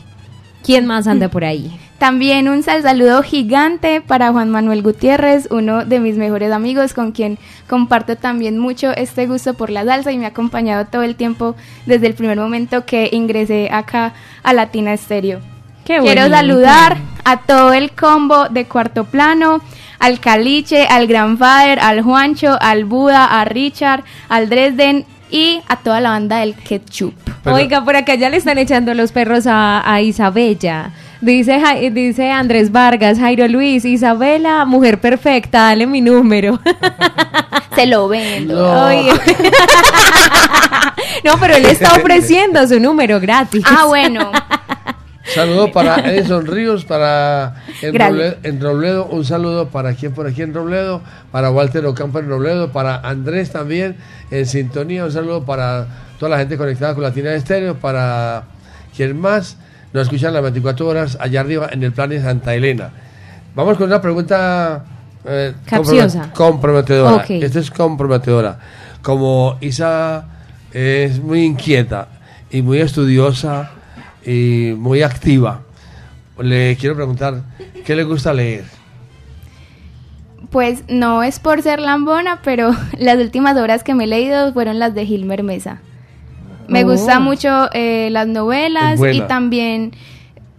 ¿Quién más anda por ahí? También un sal saludo gigante para Juan Manuel Gutiérrez, uno de mis mejores amigos con quien comparto también mucho este gusto por la salsa y me ha acompañado todo el tiempo desde el primer momento que ingresé acá a Latina Estéreo. Quiero saludar a todo el combo de cuarto plano, al Caliche, al Grandfather, al Juancho, al Buda, a Richard, al Dresden y a toda la banda del Ketchup. Oiga, por acá ya le están echando los perros a, a Isabella. Dice, dice Andrés Vargas, Jairo Luis, Isabela, mujer perfecta, dale mi número. (laughs) Se lo vendo. No. Oye. (laughs) no, pero él está ofreciendo su número gratis. Ah, bueno. Saludo para Edison Ríos, para en Gracias. Robledo, en Robledo, un saludo para quien por aquí en Robledo, para Walter Ocampo en Robledo, para Andrés también en sintonía, un saludo para toda la gente conectada con Latina Estéreo, para quien más nos escuchan las 24 horas allá arriba en el plan de Santa Elena. Vamos con una pregunta eh, Capciosa. comprometedora. Ok. Esta es comprometedora. Como Isa es muy inquieta y muy estudiosa y muy activa, le quiero preguntar, ¿qué le gusta leer? Pues no es por ser lambona, pero (laughs) las últimas obras que me he leído fueron las de Gilmer Mesa. Me Oh. gustan mucho eh, las novelas y también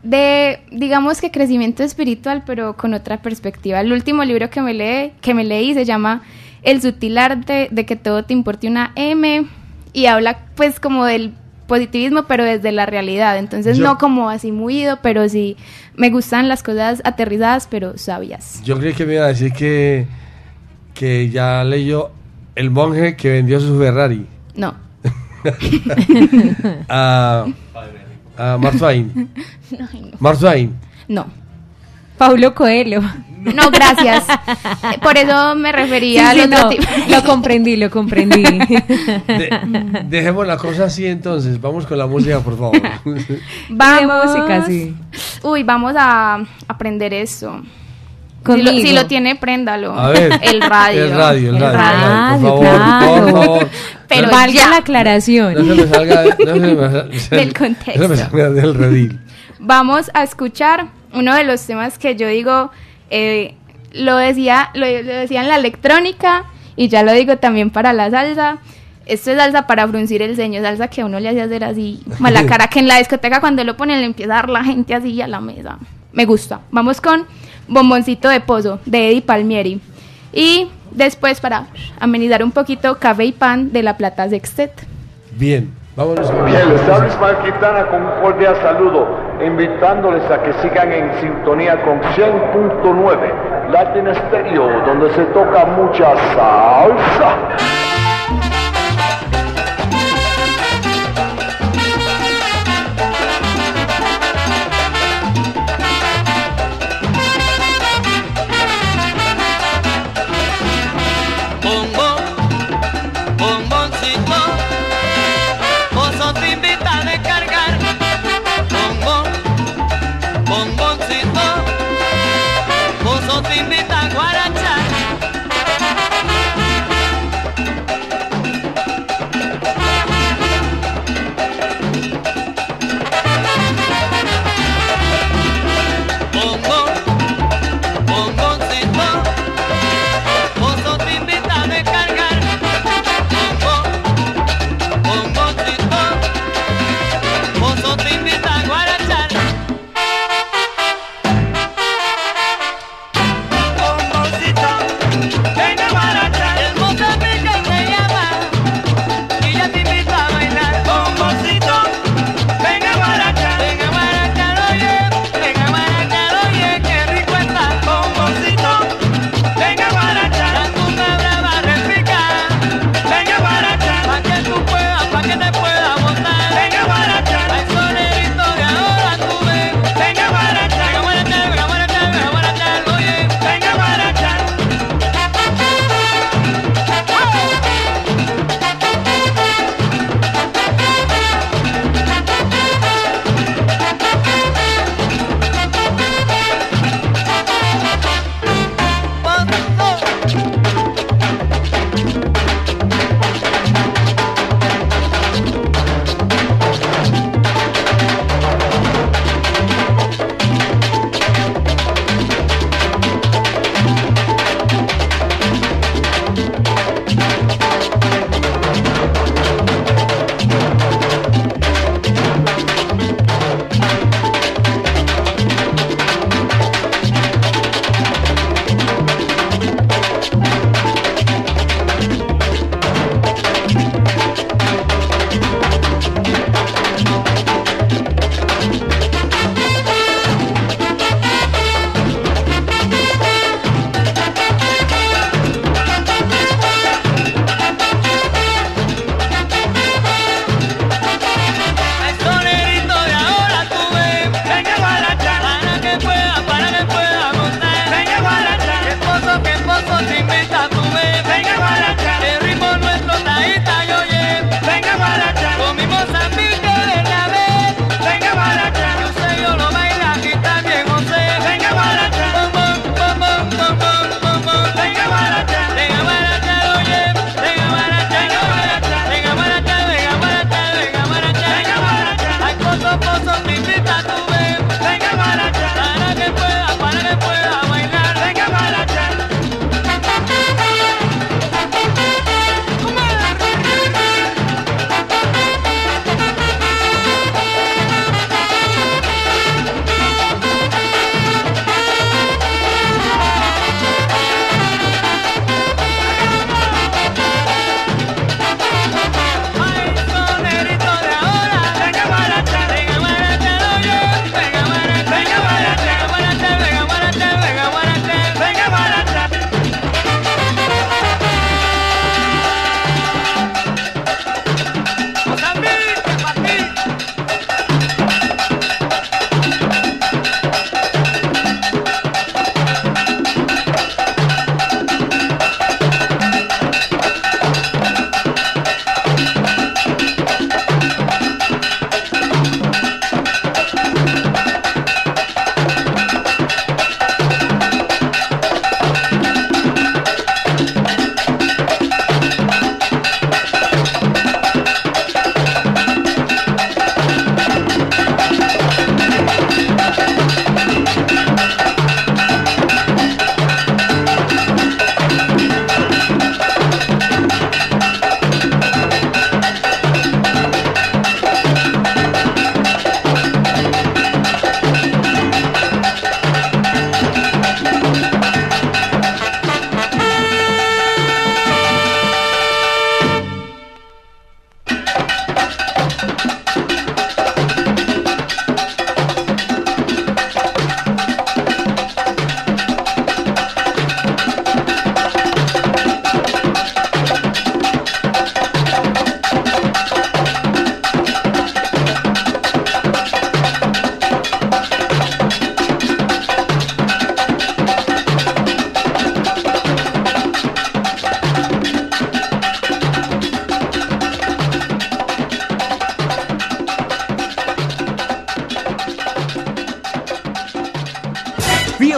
de, digamos que crecimiento espiritual, pero con otra perspectiva. El último libro que me, lee, que me leí se llama El sutil arte de que todo te importe una M y habla pues como del positivismo, pero desde la realidad. Entonces Yo- no como así muy ido, pero sí me gustan las cosas aterrizadas, pero sabias. Yo creí que me iba a decir que, que ya leyó El monje que vendió su Ferrari No. A, a Mark Twain. No. Mark Twain. No. Paulo Coelho. No, gracias. Por eso me refería Sí, sí, no, tipo. Lo comprendí, lo comprendí. De- dejemos la cosa así entonces. Vamos con la música, por favor. (laughs) Vamos. música, sí. Uy, vamos a aprender eso. Si lo, Conmigo. si lo tiene, préndalo. A ver. (laughs) El radio. El radio, el radio. radio, por favor, claro. por favor. (laughs) Pero Valga ya. la aclaración. No se me salga, no se me, sal- (laughs) Del contexto. No se me salga del redil. Vamos a escuchar uno de los temas que yo digo, eh, lo, decía, lo, lo decía en la electrónica y ya lo digo también para la salsa. Esto es salsa para fruncir el ceño, salsa que a uno le hace hacer así, mala cara, que en la discoteca cuando lo ponen le empieza a dar la gente así a la mesa. Me gusta. Vamos con Bomboncito de Pozo, de Eddie Palmieri. Y después, para amenizar un poquito, Café y Pan, de La Plata Sextet. Bien, vámonos con Bien, les habla Ismael Quintana con un cordial saludo, invitándoles a que sigan en sintonía con 100.9 Latin Stereo, donde se toca mucha salsa.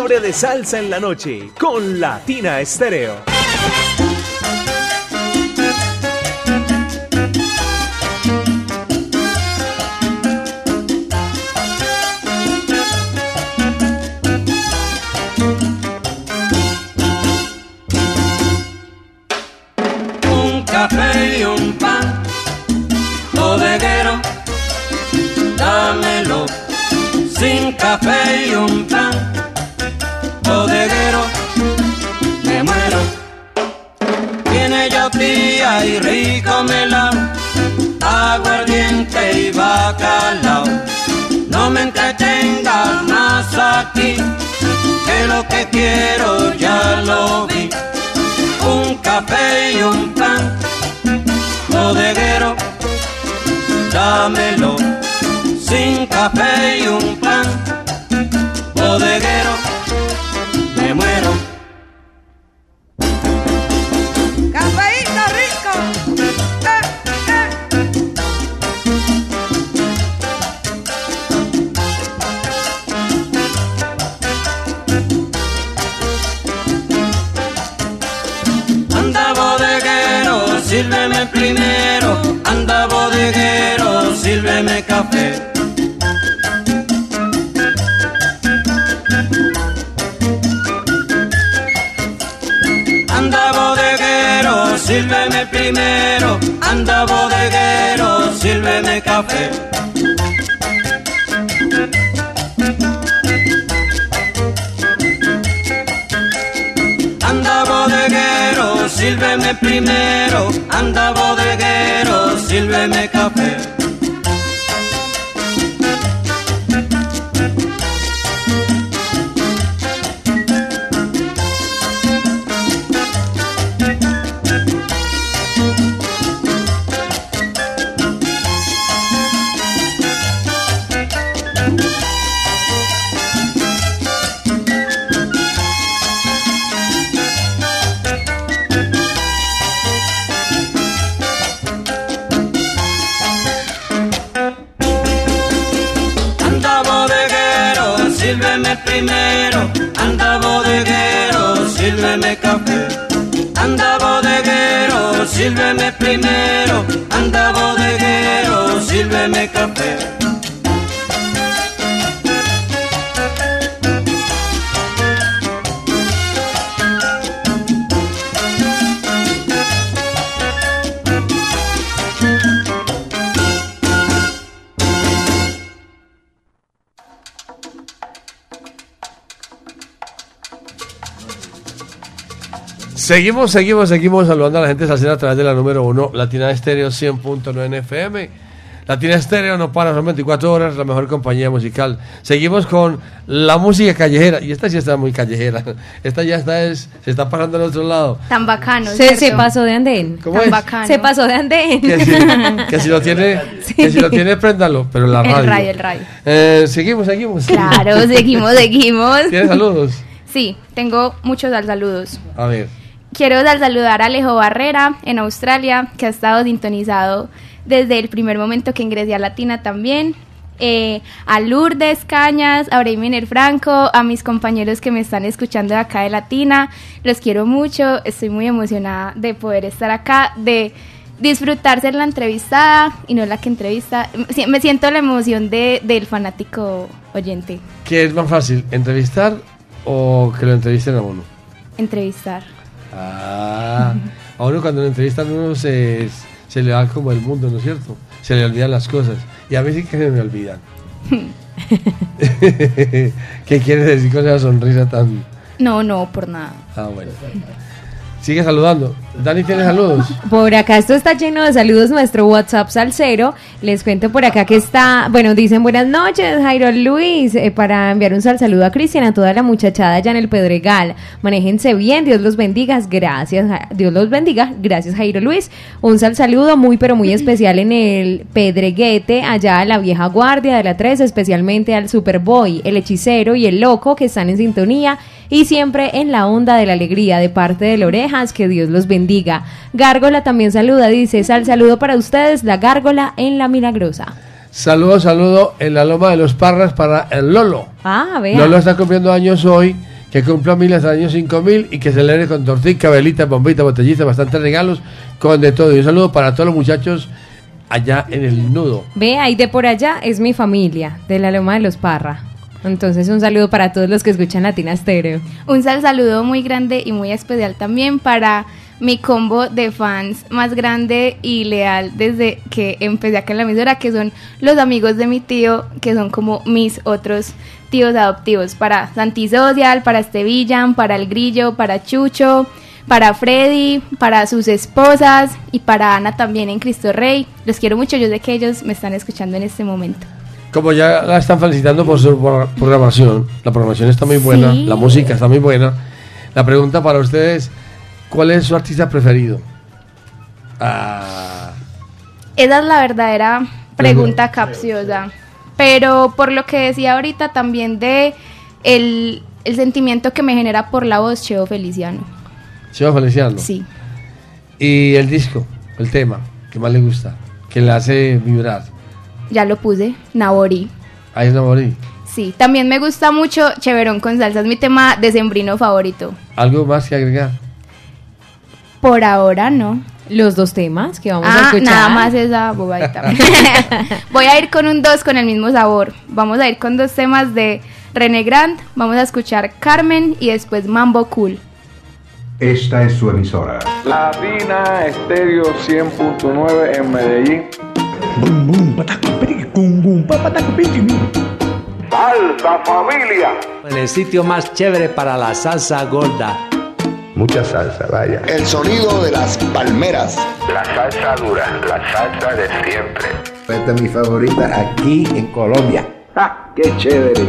De salsa en la noche con Latina Estéreo. Seguimos, seguimos, seguimos saludando a la gente salsera a través de la número uno, Latina Estéreo 100.9 FM. Latina Estéreo no para, son 24 horas, la mejor compañía musical. Seguimos con la música callejera, y esta sí está muy callejera. (laughs) Esta ya está, es, se está pasando al otro lado. Tan bacano. Se, se pasó de andén. ¿Cómo Tan es? bacano. Se pasó de andén. Que si, (laughs) que si lo tiene, que si lo tiene, préndalo, pero la El radio. radio, el radio. Eh, seguimos, seguimos. Claro, seguimos, (laughs) seguimos. ¿Tienes saludos? Sí, tengo muchos saludos. A ver. Quiero dar saludar a Alejo Barrera en Australia, que ha estado sintonizado desde el primer momento que ingresé a Latina también. Eh, a Lourdes Cañas, a Breiminer Franco, a mis compañeros que me están escuchando de acá de Latina. Los quiero mucho, estoy muy emocionada de poder estar acá, de disfrutar ser la entrevistada y no la que entrevista. Me siento la emoción de, del fanático oyente. ¿Qué es más fácil, entrevistar o que lo entrevisten a uno? Entrevistar. Ah, a uno cuando lo entrevistan uno se, se le va como el mundo, ¿no es cierto? Se le olvidan las cosas. Y a mí sí que se me olvidan. (laughs) (laughs) ¿Qué quiere decir con esa sonrisa tan...? No, no, por nada. Ah, bueno. Sigue saludando. Dani, ¿tiene saludos? Por acá esto está lleno de saludos nuestro WhatsApp salsero. Les cuento por acá que está, bueno, dicen buenas noches, Jairo Luis, eh, para enviar un sal saludo a Cristian, a toda la muchachada allá en el Pedregal. Manéjense bien, Dios los bendiga, gracias, Dios los bendiga, gracias Jairo Luis. Un sal saludo muy pero muy especial en el Pedreguete, allá a la vieja guardia de la 3, especialmente al Superboy, el hechicero y el loco que están en sintonía y siempre en la onda de la alegría de parte de Lorejas, que Dios los bendiga. Gárgola también saluda, dice, sal saludo para ustedes, la gárgola en la milagrosa. Saludo, saludo en la loma de los Parras para el Lolo. Ah, vea. Lolo está cumpliendo años hoy que cumpla mil hasta el año 5000 y que celebre con tortica, velita, bombita, botellita, bastantes regalos, con de todo. Y un saludo para todos los muchachos allá en el nudo. Ve, ahí de por allá es mi familia, de la Loma de los Parra. Entonces, un saludo para todos los que escuchan Latina Stereo. Un sal saludo muy grande y muy especial también para mi combo de fans más grande y leal desde que empecé acá en la emisora, que son los amigos de mi tío, que son como mis otros tíos adoptivos, para Santi Social, para Estevillan, para El Grillo, para Chucho, para Freddy, para sus esposas y para Ana también en Cristo Rey. Los quiero mucho, yo sé que ellos me están escuchando en este momento. Como ya la están felicitando por su pro- programación, la programación está muy buena, Sí. la música está muy buena. La pregunta para ustedes, ¿cuál es su artista preferido? Ah, Esa es la verdadera pregunta capciosa. Pero por lo que decía ahorita también de el, el sentimiento que me genera por la voz Cheo Feliciano. Cheo Feliciano. Sí. Y el disco, el tema, que más le gusta, que le hace vibrar. Ya lo puse, Nabori. Ahí es morí. Sí, también me gusta mucho Cheverón con salsa, es mi tema decembrino favorito. ¿Algo más que agregar? Por ahora no. Los dos temas que vamos a Ah, escuchar. nada más esa bobadita. (laughs) Voy a ir con un dos con el mismo sabor. Vamos a ir con dos temas de René Grant. Vamos a escuchar Carmen y después Mambo Cool. Esta es su emisora. Latina Estéreo 100.9 en Medellín. Salsa familia. En el sitio más chévere para la salsa gorda. Mucha salsa, vaya. El sonido de las palmeras. La salsa dura, la salsa de siempre. Esta es mi favorita aquí en Colombia. ¡Ah, qué chévere!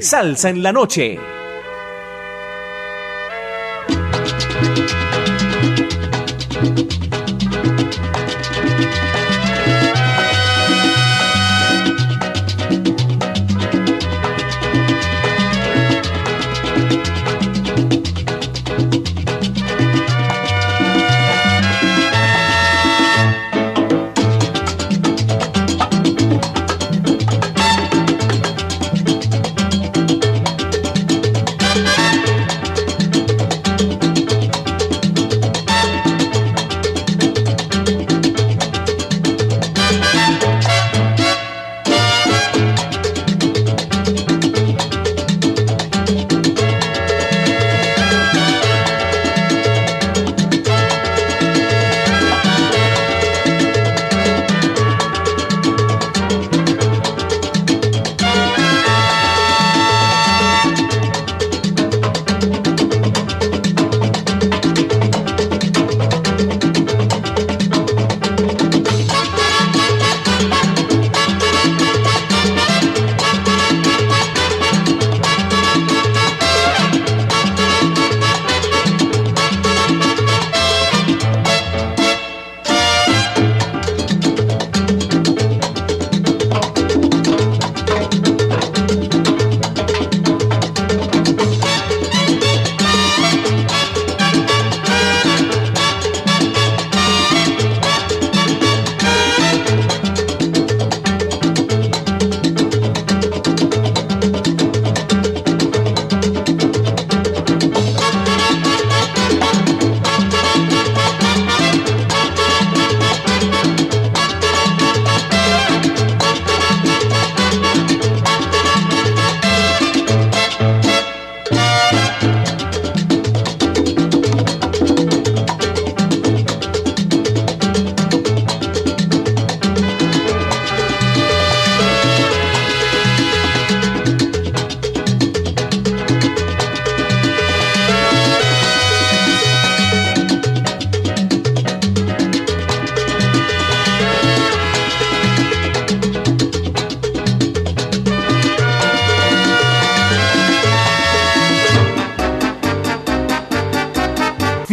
Salsa en la noche.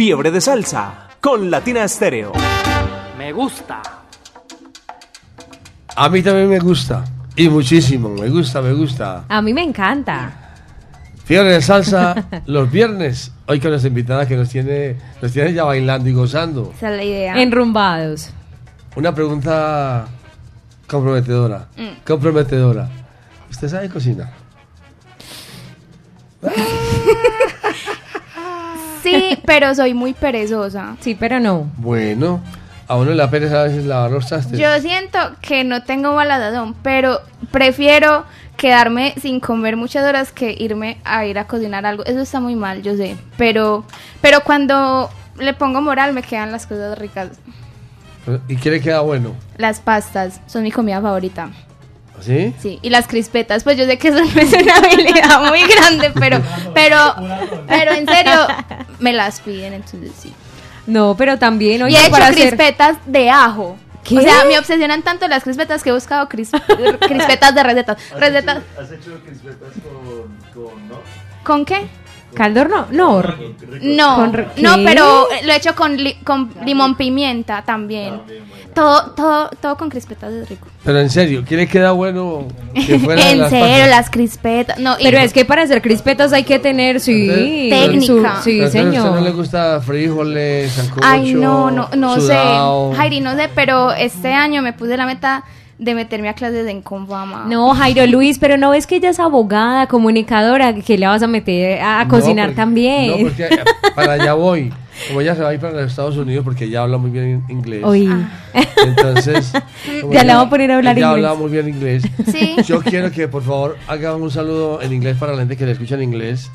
Fiebre de Salsa con Latina Estéreo. Me gusta. A mí también me gusta. Y muchísimo. Me gusta, me gusta. A mí me encanta. Fiebre de salsa (laughs) los viernes. Hoy con nuestra invitada que nos tiene, nos tiene ya bailando y gozando. Esa es la idea. Enrumbados. Una pregunta comprometedora. Mm. Comprometedora. ¿Usted sabe cocinar? Sí, pero soy muy perezosa. Sí, pero no. Bueno, a uno le da pereza a veces lavar los trastes. Yo siento que no tengo mala sazón, pero prefiero quedarme sin comer muchas horas que irme a ir a cocinar algo. Eso está muy mal, yo sé. Pero, pero cuando le pongo moral me quedan las cosas ricas. ¿Y qué le queda bueno? Las pastas son mi comida favorita. ¿Sí? Sí, y las crispetas, pues yo sé que eso no es una habilidad muy grande, pero, pero, pero en serio, me las piden, entonces sí. No, pero también, y he hecho para hacer... crispetas de ajo. ¿Qué? O sea, me obsesionan tanto las crispetas que he buscado cris- crispetas de recetas. Recetas. ¿Has hecho crispetas con, con no? ¿Con qué? ¿Caldor no? No. No, ¿Con re- no, pero lo he hecho con, li- con limón pimienta también. Todo, todo, todo con crispetas es rico. Pero en serio, ¿qué le queda bueno que (laughs) fuera de en las serio, pastas? las crispetas. No, y- Pero es que para hacer crispetas hay que tener, sí. Técnica. su- sí, Pero entonces, ¿A usted no señor. le gusta frijoles, sancocho, Ay, no, no, no sudado? sé. Jairi, no sé, pero este año me puse la meta de meterme a clases en Confama. No, Jairo Luis, pero no ves que ella es abogada, comunicadora, que le vas a meter a, a No, cocinar porque- también. No, porque eh, para allá voy. (laughs) Como ella se va a ir para los Estados Unidos porque ella habla muy bien inglés. Oí. Entonces, (laughs) Ya la voy a poner a hablar ella inglés. habla muy bien inglés. Sí. Yo quiero que por favor hagan un saludo en inglés para la gente que le escucha en inglés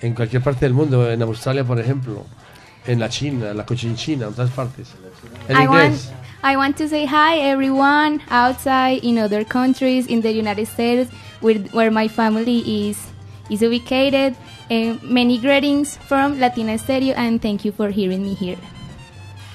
en cualquier parte del mundo, en Australia, por ejemplo, en la China, en la Cochinchina, en otras partes. En I want, inglés. I want to say hi everyone outside in other countries in the United States where, where my family is is ubicated. Eh, many greetings from Latina Stereo and thank you for hearing me here.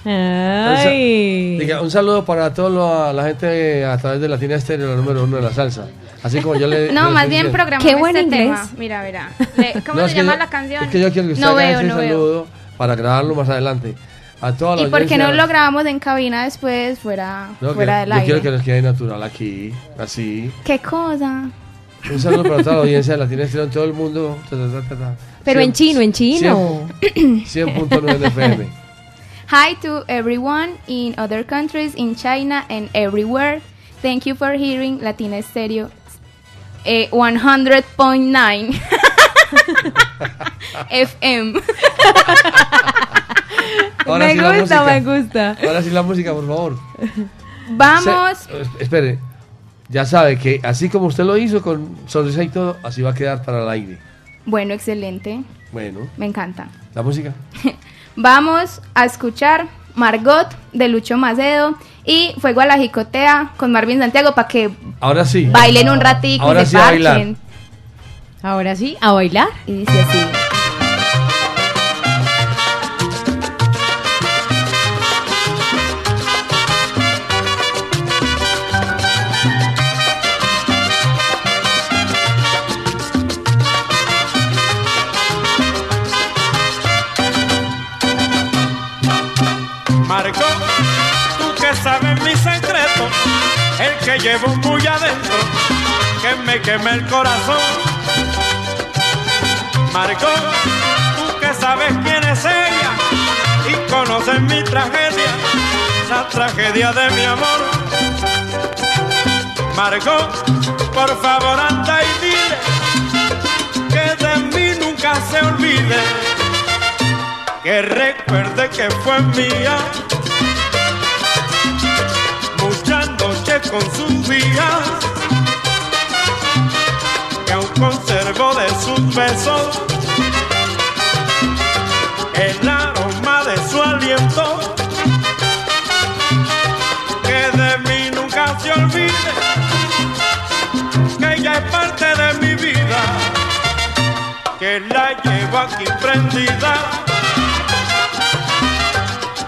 Ay. Un saludo para toda la gente a través de Latina Estéreo, la número uno de la salsa. Así como yo le. (laughs) No, más bien programamos Qué buen este inglés. tema. Mira, mira. (laughs) Le- ¿Cómo No, se es que llama yo- la canción? Es que yo quiero que usted no haga veo, ese no veo. saludo para grabarlo más adelante. A toda la ¿Y por qué no lo grabamos en cabina después fuera, No, fuera que- del yo aire? quiero que nos quede natural aquí, así. ¿Qué cosa? Un saludo para toda la audiencia de Latina Estéreo en todo el mundo. Ta, ta, ta. Pero en Cien- chino, en chino. cien- (clears throat) 100.9 FM. (laughs) Hi to everyone in other countries, in China and everywhere. Thank you for hearing Latina Stereo eh, 100.9 (laughs) FM. Ahora me sí gusta, me gusta. Ahora sí la música, por favor. Vamos. Se- es- espere. Ya sabe que así como usted lo hizo con sonrisa y todo, así va a quedar para el aire. Bueno, excelente. Bueno, Me encanta. la música. (laughs) Vamos a escuchar Margot de Lucho Macedo y Fuego a la Jicotea con Marvin Santiago para que Ahora sí. bailen un ratico Ahora y se sí a bailar. Ahora sí, a bailar. Y dice así. Llevo muy adentro, que me queme el corazón. Marco, tú que sabes quién es ella y conoces mi tragedia, la tragedia de mi amor. Marco, por favor anda y dile que de mí nunca se olvide que recuerde que fue mía. Noches con sus días, que aún conservo de sus besos el aroma de su aliento. Que de mí nunca se olvide, que ella es parte de mi vida, que la llevo aquí prendida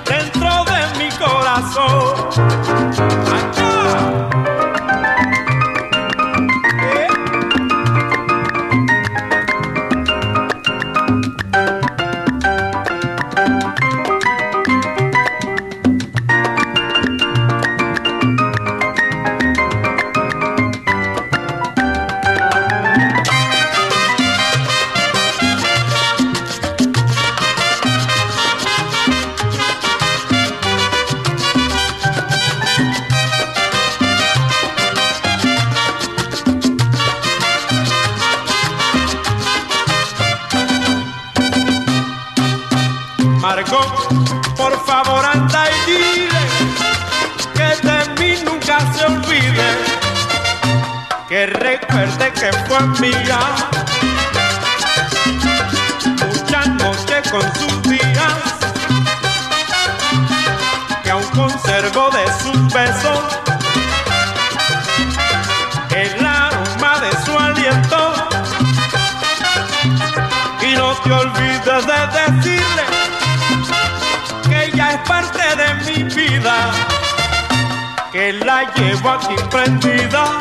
dentro de mi corazón. llevo aquí prendida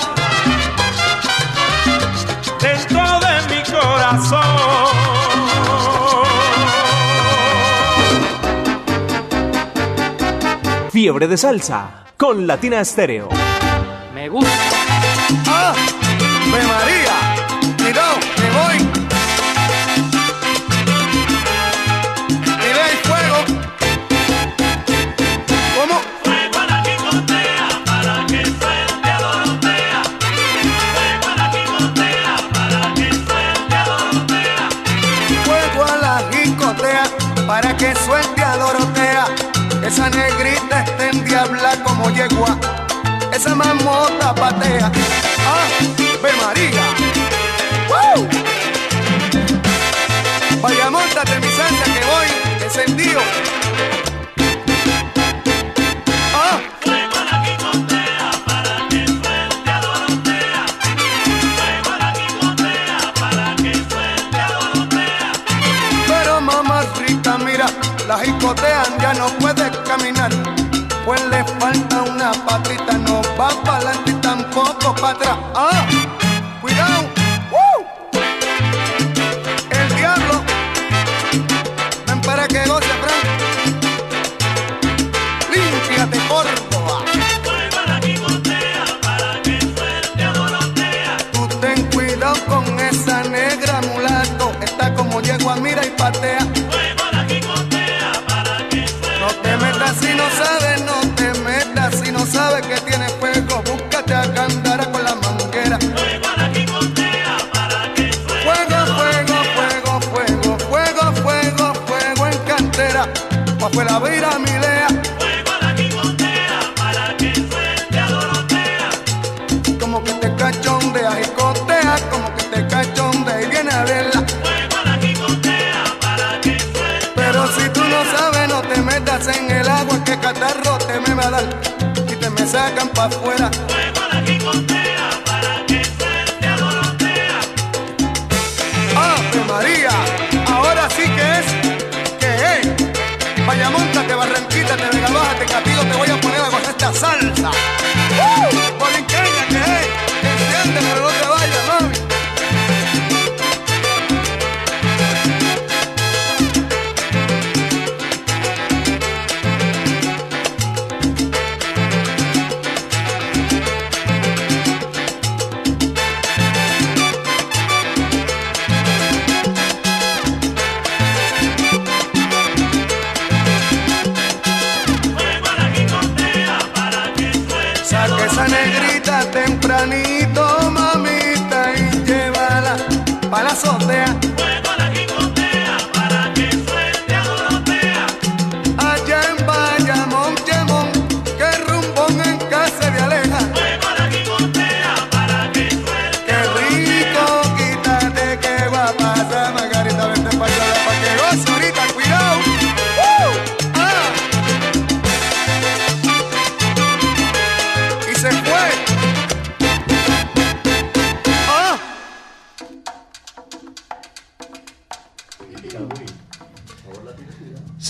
dentro de mi corazón. Fiebre de salsa con Latina Estéreo. Me gusta. ¡Ah! ¡Me marí! pa' fuera vira. Fuego a la quimotera para que suelte a Dorotea. Como que te cachondea y cotea, como que te cachondea y viene a verla. Fuego a la para que suelte Pero si tú no sabes, no te metas en el agua que catarro te me va a dar. Y te me sacan pa' fuera.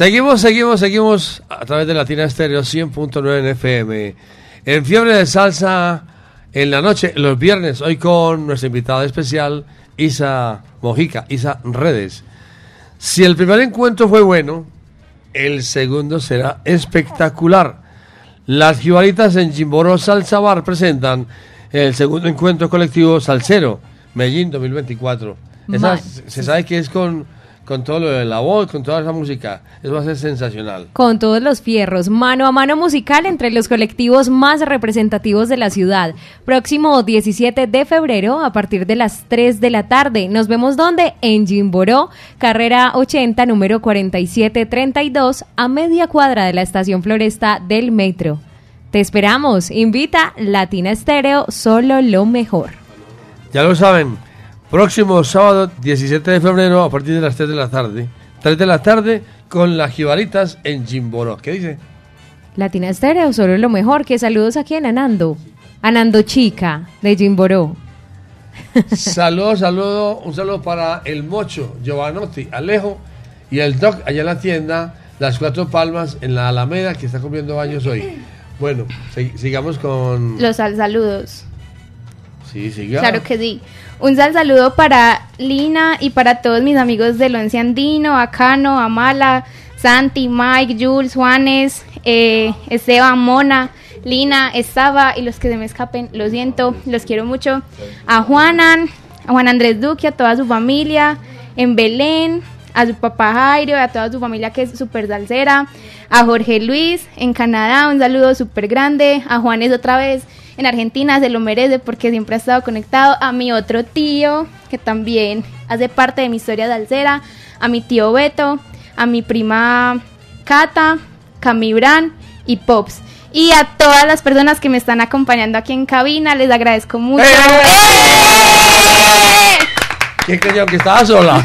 Seguimos, seguimos, seguimos a través de Latina Estéreo 100.9 en FM. En Fiebre de Salsa, en la noche, los viernes, hoy con nuestra invitada especial, Isa Mojica, Isa Redes. Si el primer encuentro fue bueno, el segundo será espectacular. Las jibaritas en Jimboró Salsa Bar presentan el segundo encuentro colectivo Salsero, Medellín 2024. Esa, se sabe que es con con todo lo de la voz, con toda esa música. Eso va a ser sensacional. Con todos los fierros, mano a mano musical entre los colectivos más representativos de la ciudad. Próximo 17 de febrero a partir de las 3 de la tarde. Nos vemos donde? En Jimboró, carrera 80, número 4732, a media cuadra de la estación Floresta del Metro. Te esperamos. Invita Latina Estéreo, solo lo mejor. Ya lo saben, próximo sábado 17 de febrero a partir de las 3 de la tarde. 3 de la tarde con las jibaritas en Jimboró. ¿Qué dice? Latina Estéreo, solo lo mejor. Que saludos aquí en Anando. Anando Chica, de Jimboró. Saludos, saludo, un saludo para el Mocho, Giovanotti, Alejo y el Doc allá en la tienda Las Cuatro Palmas en la Alameda que está cumpliendo años hoy. Bueno, sig- sigamos con... Los sal saludos. Sí, siga. Claro que sí. Un sal saludo para Lina y para todos mis amigos del Once Andino, Acano, Amala, Santi, Mike, Jules, Juanes, eh, Esteban, Mona, Lina, Estaba y los que se me escapen, lo siento, los quiero mucho. A Juanan, a Juan Andrés Duque, a toda su familia, en Belén, a su papá Jairo, a toda su familia que es súper salsera, a Jorge Luis en Canadá, un saludo súper grande, a Juanes otra vez en Argentina, se lo merece porque siempre ha estado conectado, a mi otro tío que también hace parte de mi historia salsera, a mi tío Beto, a mi prima Cata, Camibran y Pops. Y a todas las personas que me están acompañando aquí en cabina, les agradezco mucho. ¿Qué creyó que estaba sola? (laughs)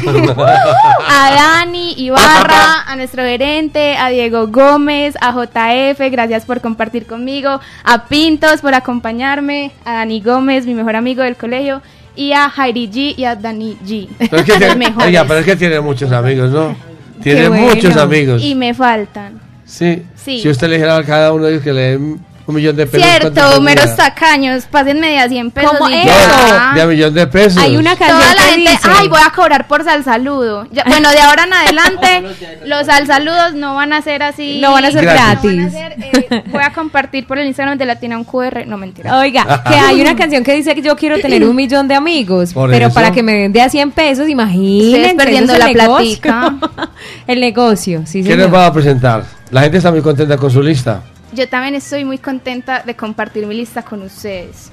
a Dani Ibarra, a nuestro gerente, a Diego Gómez, a JF, gracias por compartir conmigo, a Pintos por acompañarme, a Dani Gómez, mi mejor amigo del colegio, y a Jairi G y a Dani G. Pero es que (laughs) tiene, oiga, pero es que tiene muchos amigos, ¿no? Tiene bueno. muchos amigos. Y me faltan. Sí. Sí. Si usted le dijera a cada uno de ellos que le den un millón de pesos. ¿cuánto Cierto, meros tacaños, pásenme de a 100 pesos. ¿Cómo y es? ya. No, de a millón de pesos. Hay una canción Toda la que gente, dice- ay, voy a cobrar por sal saludo. Ya- bueno, de ahora en adelante, (laughs) los sal saludos no van a ser así. No van a ser Gratis. gratis. Van a ser, eh, voy a compartir por el Instagram de Latina un QR. No, mentira. Oiga, (laughs) que hay una canción que dice que yo quiero tener un millón de amigos, Por pero eso. para que me den de a 100 pesos, imagínense. Perdiendo eso la platica. (laughs) el negocio, sí, ¿Quién señor. nos va a presentar? La gente está muy contenta con su lista. Yo también estoy muy contenta de compartir mi lista con ustedes.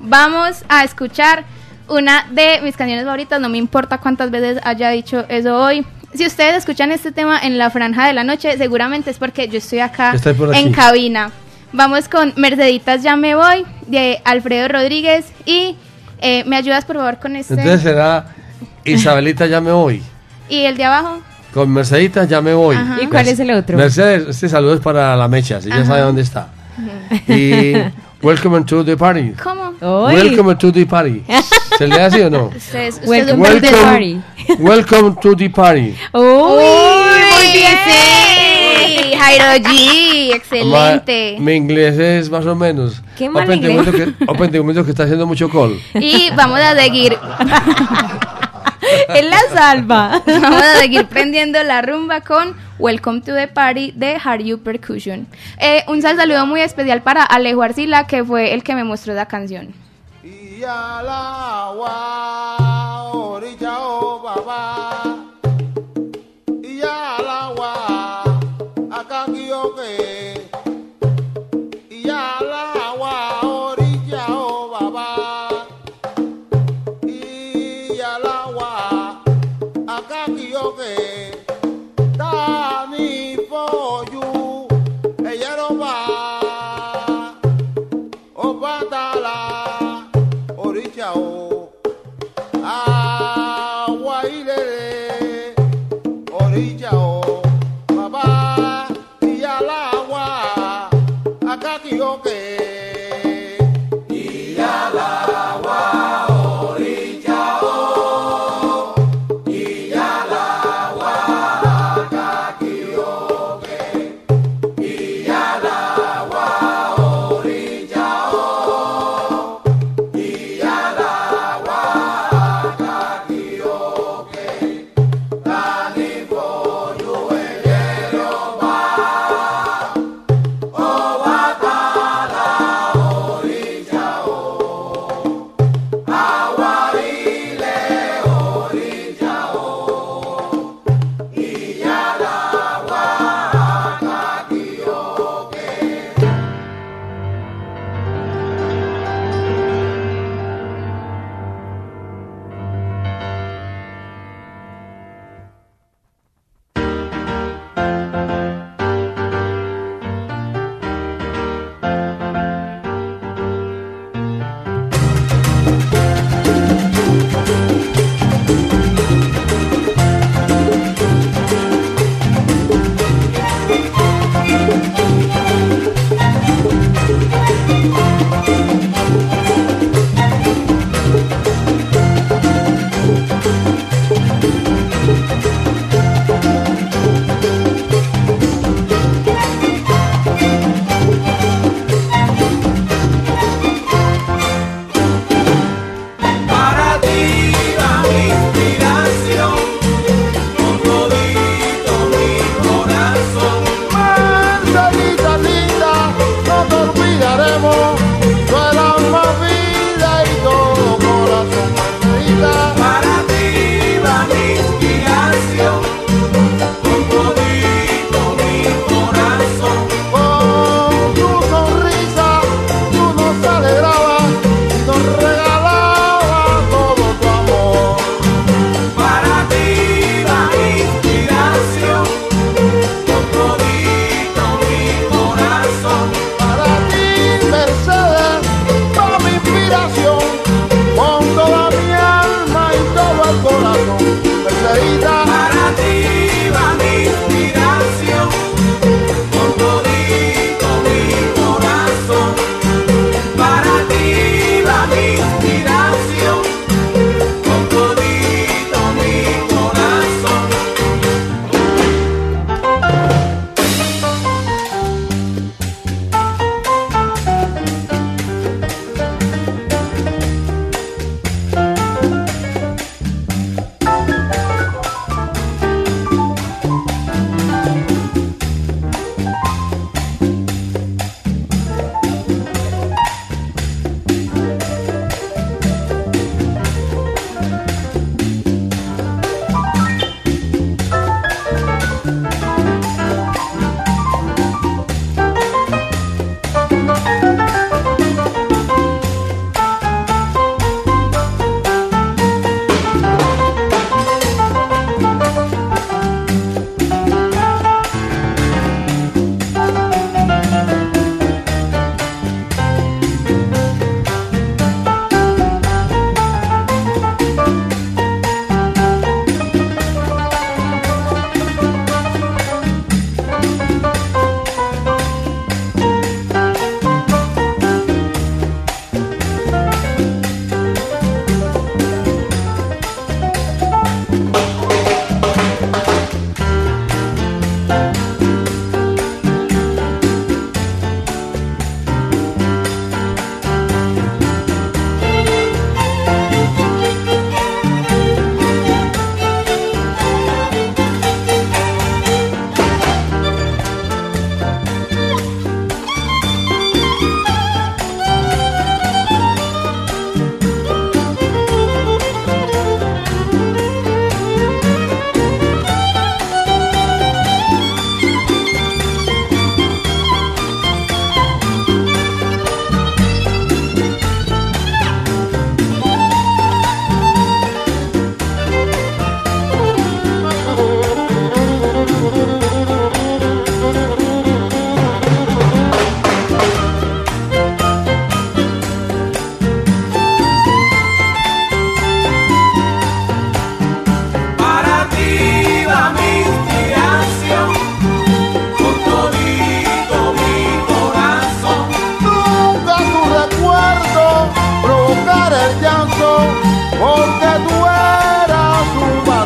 Vamos a escuchar una de mis canciones favoritas, no me importa cuántas veces haya dicho eso hoy. Si ustedes escuchan este tema en la franja de la noche, seguramente es porque yo estoy acá en cabina. Vamos con Merceditas Ya Me Voy de Alfredo Rodríguez y eh, me ayudas por favor con este. Entonces será Isabelita ya me voy. y el de abajo. Con Mercedita ya me voy. Ajá. ¿Y cuál es el otro? Mercedes, este saludo es para la mecha, si ya sabe dónde está. Y Welcome to the party. ¿Cómo? Welcome to the party. (laughs) ¿Se le hace o no? Ustedes, Welcome to the party. (laughs) Welcome to the party. Uy, muy bien. Sí, Jairo G, (laughs) excelente. Ma- mi inglés es más o menos. Qué mal Open, te inglés. que, open, te comento que está haciendo mucho call. Y vamos a seguir, (laughs) Él la salva. (laughs) vamos a seguir prendiendo la rumba con Welcome to the Party de Are You Percussion. Eh, un sal saludo muy especial para Alejo Arcila, que fue el que me mostró la canción. Y al agua, orilla o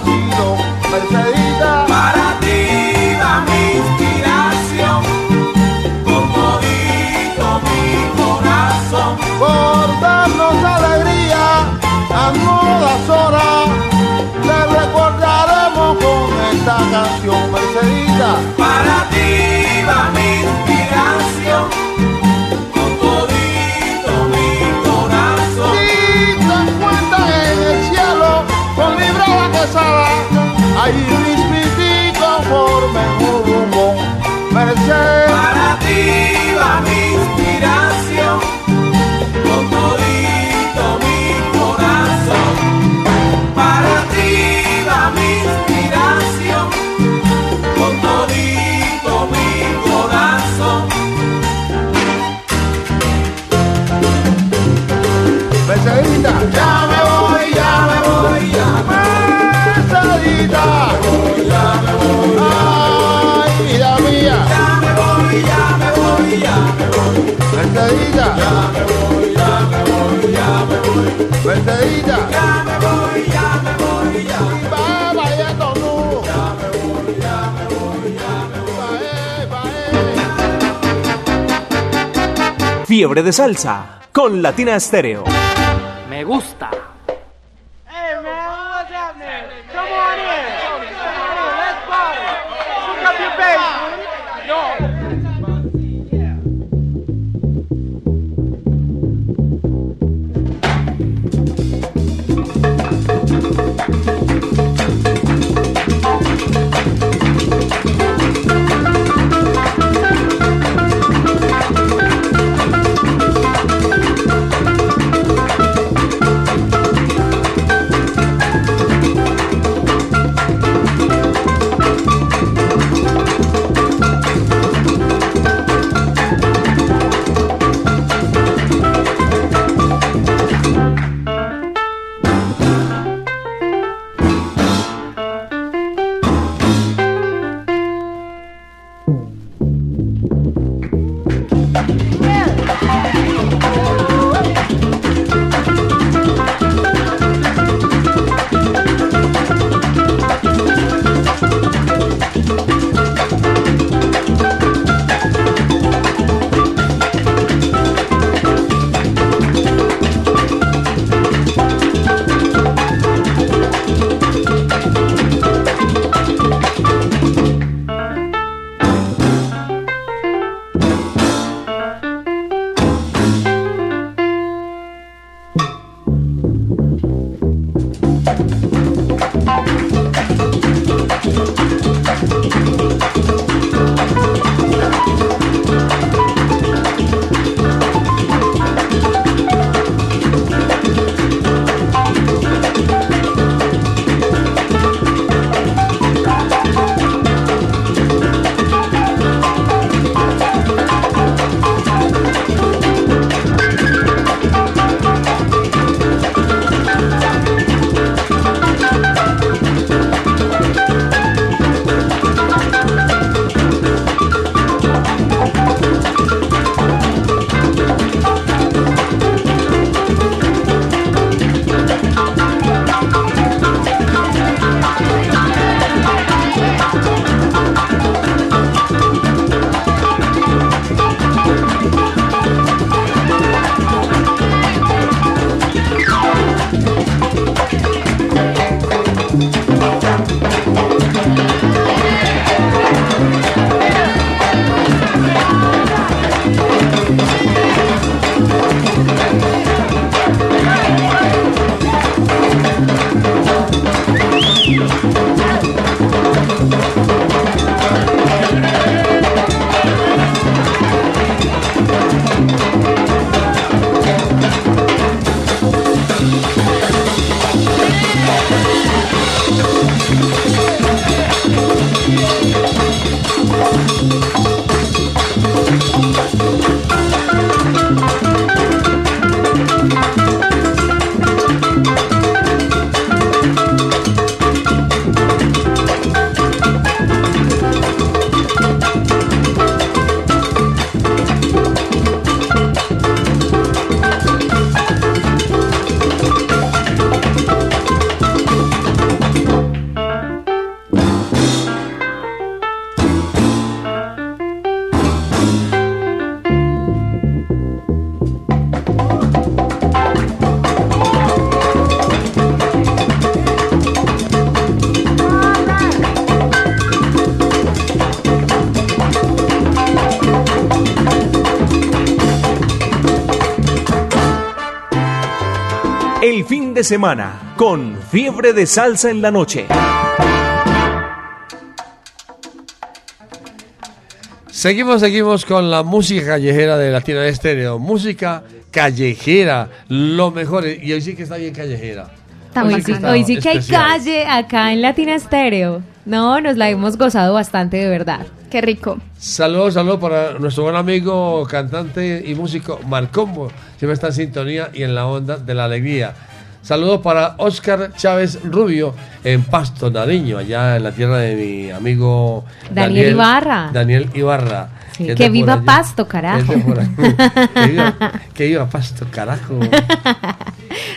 camino, Aí vida. Ay, vida mía. Ya me voy, ya me voy, ya me voy. Verdadita. Ya me voy, ya me voy, ya me voy. Verdadita. Ya me voy, ya me eh, voy, ya me eh. voy. Fiebre de salsa con Latina Estéreo. De semana con Fiebre de Salsa en la Noche. Seguimos, seguimos con la música callejera de Latina Estéreo. Música callejera, lo mejor. Y hoy sí que está bien callejera. Hoy sí, hoy sí que hay calle acá en Latina Estéreo. No, nos la hemos gozado bastante de verdad. Qué rico. Saludos, saludos para nuestro buen amigo, cantante y músico Marcombo. Siempre está en sintonía y en la onda de la alegría. Saludos para Oscar Chávez Rubio en Pasto, Nariño, allá en la tierra de mi amigo Daniel Ibarra. Daniel Ibarra. Sí, que viva. Pasto, carajo. (laughs) Que, viva, que viva Pasto, carajo.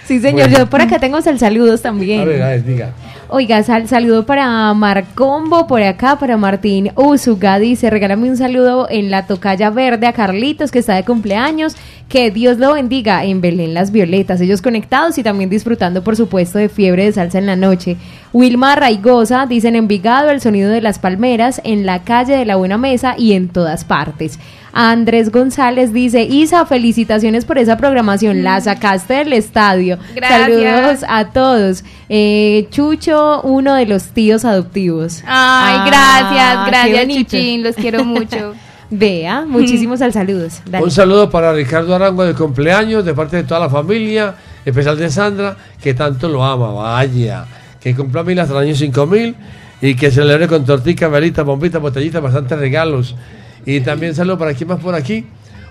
Sí, señor. Bueno. Yo por acá tengo sal saludos también. A ver, a ver, diga. Oiga, sal- saludo para Marcombo, por acá, para Martín Usuga, dice, regálame un saludo en la tocaya verde a Carlitos, que está de cumpleaños, que Dios lo bendiga en Belén Las Violetas, ellos conectados y también disfrutando, por supuesto, de fiebre de salsa en la noche. Wilma Raigosa, dice en Envigado, el sonido de las palmeras, en la calle de la Buena Mesa y en todas partes. Andrés González dice, Isa, felicitaciones por esa programación, la sacaste del estadio. Gracias. Saludos a todos. Eh, Chucho, uno de los tíos adoptivos. Ay, Ah, gracias, gracias. Chuchín, los quiero mucho. (laughs) Vea, muchísimos al saludos. Dale. Un saludo para Ricardo Arango de cumpleaños, de parte de toda la familia, especial de Sandra, que tanto lo ama, vaya. Que cumpla mil hasta el año 5000 y que celebre con tortica, velita, bombita, botellita, bastantes regalos. Y también saludo para quién más por aquí.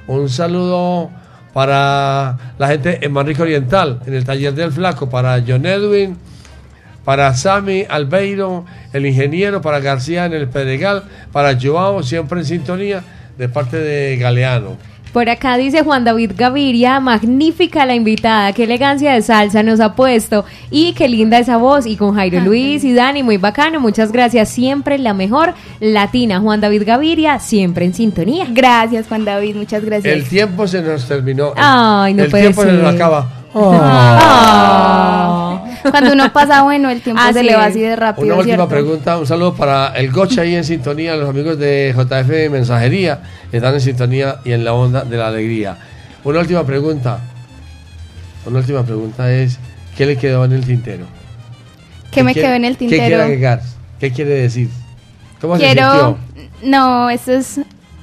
Un saludo para la gente en Manrique Oriental, en el taller del Flaco, para John Edwin, para Sammy Albeiro, el ingeniero, para García en el Pedregal, para Joao, siempre en sintonía, de parte de Galeano. Por acá dice Juan David Gaviria, magnífica la invitada, qué elegancia de salsa nos ha puesto y qué linda esa voz. Y con Jairo Luis y Dani, muy bacano, muchas gracias. Siempre la mejor latina, Juan David Gaviria, siempre en sintonía. Gracias, Juan David, muchas gracias. El tiempo se nos terminó. El- Ay, no el puede tiempo se nos ser. Cuando uno pasa bueno, el tiempo Así se le va así de rápido. Una última ¿cierto? pregunta, un saludo para el Gocha ahí en sintonía, los amigos de JF Mensajería, están en sintonía y en la onda de la alegría. Una última pregunta, una última pregunta es, ¿qué le quedó en el tintero? ¿Qué me quiere- quedó en el ¿Qué quiere tintero? agregar? ¿Qué quiere decir? ¿Cómo se Quiero, sintió? no, eso es,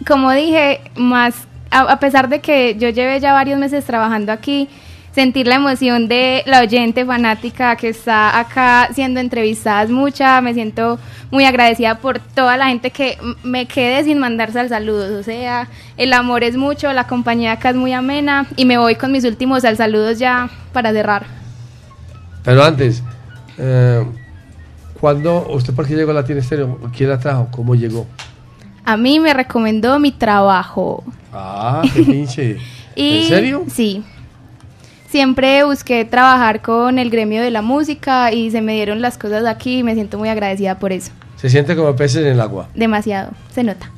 como dije, más, a, a pesar de que yo llevé ya varios meses trabajando aquí, sentir la emoción de la oyente fanática que está acá siendo entrevistada es mucha, me siento muy agradecida por toda la gente que me quede sin mandarse al saludos, o sea, el amor es mucho, la compañía acá es muy amena y me voy con mis últimos al saludos ya para cerrar. Pero antes, eh, ¿cuándo, usted por qué llegó a Latin Estéreo? ¿Quién la trajo? ¿Cómo llegó? A mí me recomendó mi trabajo. Ah, qué pinche. (laughs) ¿En serio? Sí. Siempre busqué trabajar con el gremio de la música y se me dieron las cosas aquí y me siento muy agradecida por eso. Se siente como peces en el agua. Demasiado, se nota.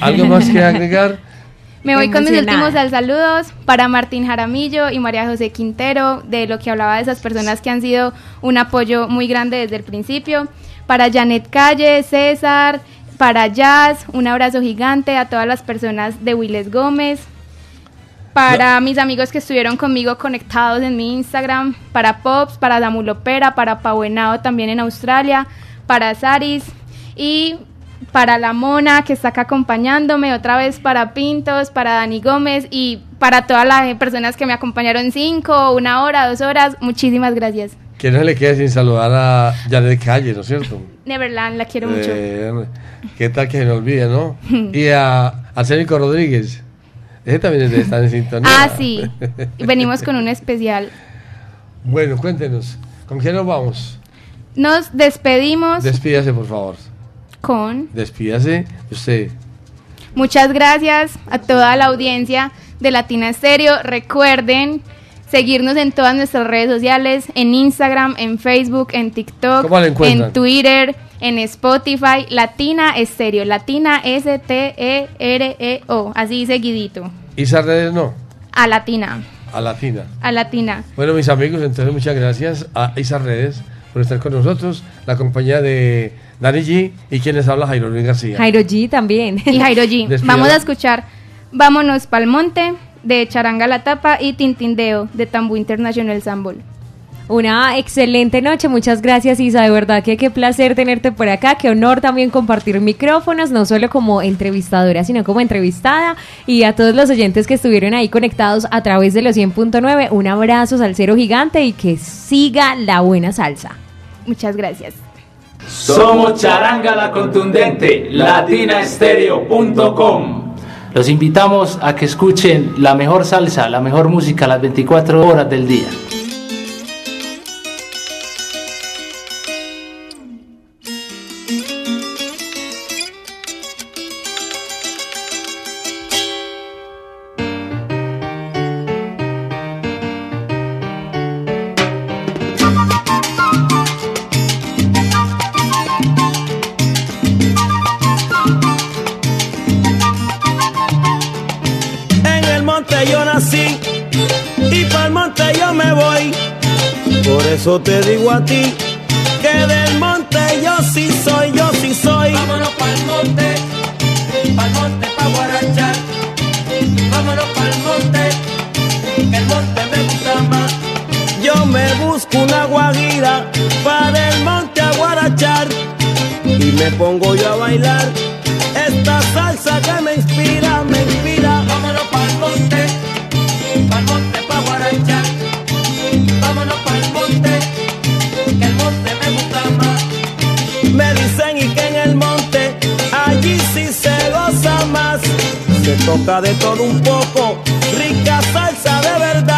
¿Algo más que agregar? (laughs) Me voy con mis últimos al saludos para Martín Jaramillo y María José Quintero, de lo que hablaba de esas personas que han sido un apoyo muy grande desde el principio. Para Janet Calle, César, para Jazz, un abrazo gigante a todas las personas de Willes Gómez. Para mis amigos que estuvieron conmigo conectados en mi Instagram, para Pops, para Damulopera, para Pabuenao también en Australia, para Saris y para La Mona que está acá acompañándome, otra vez para Pintos, para Dani Gómez y para todas las personas que me acompañaron cinco, una hora, dos horas. Muchísimas gracias. Que no le quede sin saludar a Janet Calle, ¿no es cierto? Neverland, la quiero mucho. Eh, ¿Qué tal que se me olvide, no? (laughs) Y a Arsénico Rodríguez. Ese también está en sintonía. Ah, sí. Venimos con un especial. Bueno, cuéntenos. ¿Con quién nos vamos? Nos despedimos Despídase, por favor. con Despídase usted. Muchas gracias a toda la audiencia de Latina Estéreo. Recuerden seguirnos en todas nuestras redes sociales, en Instagram, en Facebook, en TikTok, ¿Cómo la encuentran? en Twitter, en Spotify, Latina Estéreo, Latina S-T-E-R-E-O, así seguidito, ¿Y esas redes no? a Latina, A Latina. a Latina. Bueno, mis amigos, entonces muchas gracias a esas redes por estar con nosotros. La compañía de Dani G y quienes habla Jairo Luis García. Jairo G también. Y Jairo G. (laughs) Vamos a escuchar Vámonos pa'l monte de Charanga la Tapa y Tintindeo de Tambo International Sambol. Una excelente noche, muchas gracias Isa, de verdad que qué placer tenerte por acá, qué honor también compartir micrófonos, no solo como entrevistadora, sino como entrevistada y a todos los oyentes que estuvieron ahí conectados a través de los 100.9, un abrazo salsero gigante y que siga la buena salsa. Muchas gracias. Somos Charanga la Contundente, latinaestereo.com. Los invitamos a que escuchen la mejor salsa, la mejor música las 24 horas del día. a ti. Se toca de todo un poco, rica salsa de verdad.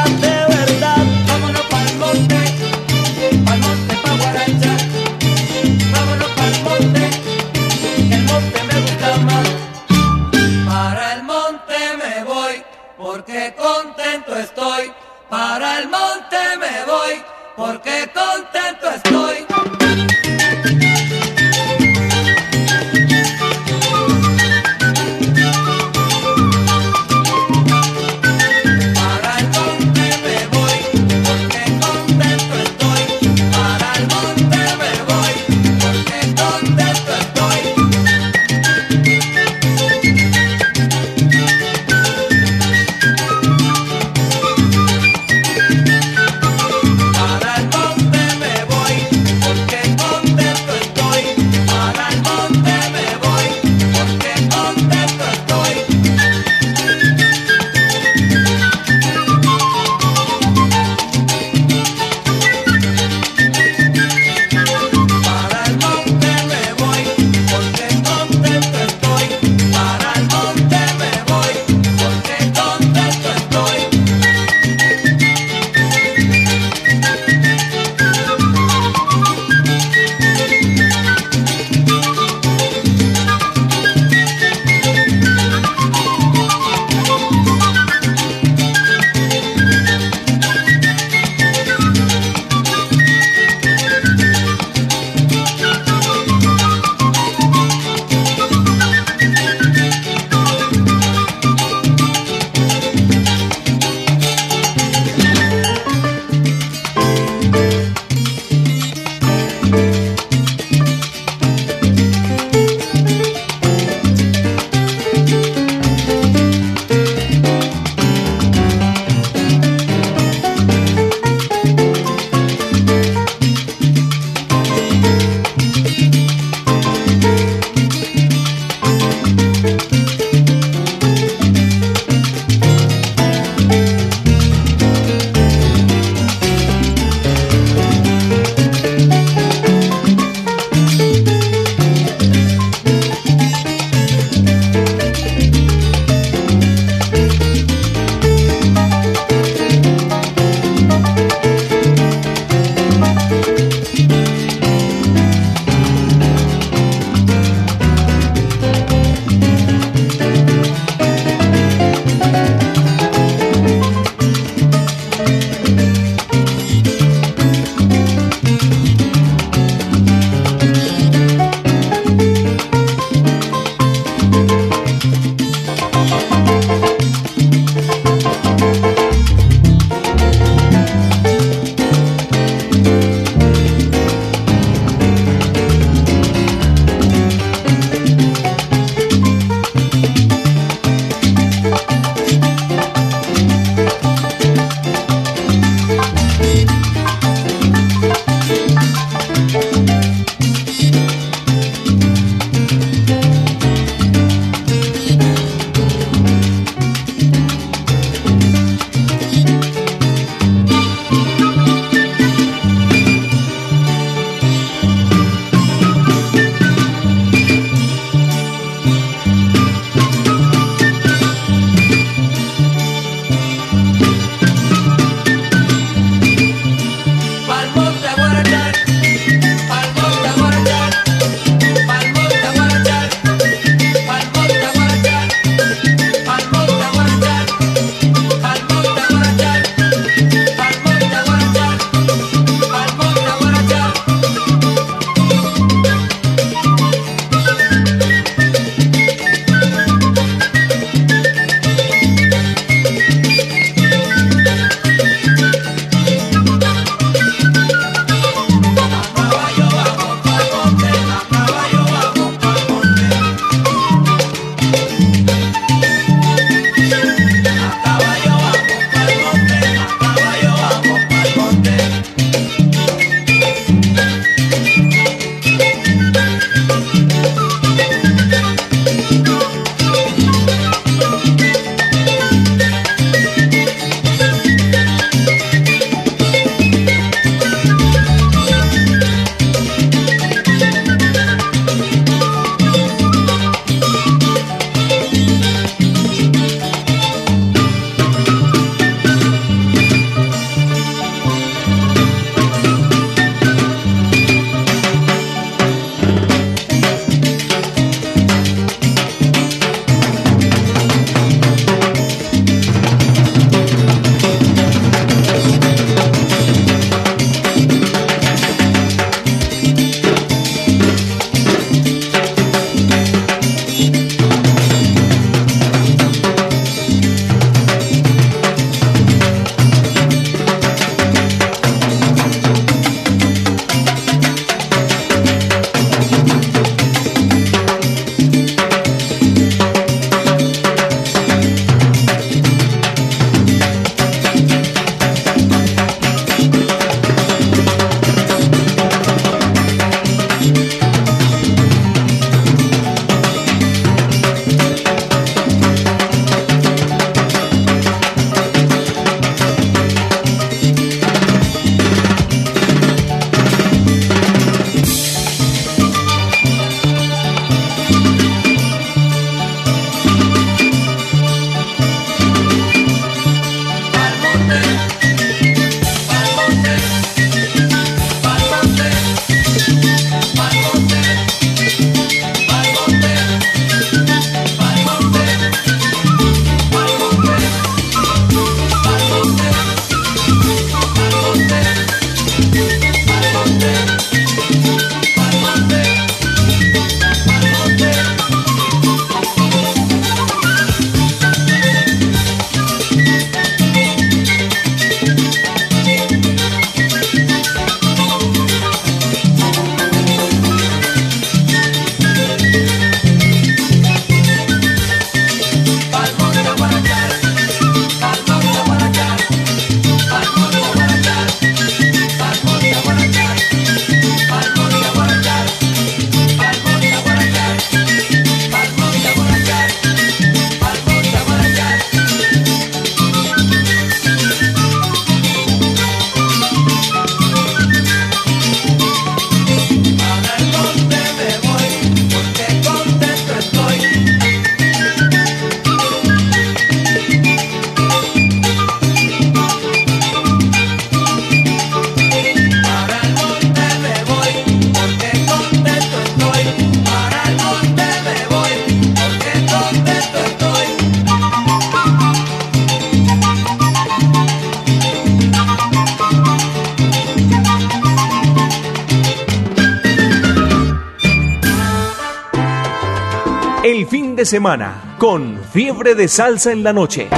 Semana con Fiebre de Salsa en la Noche.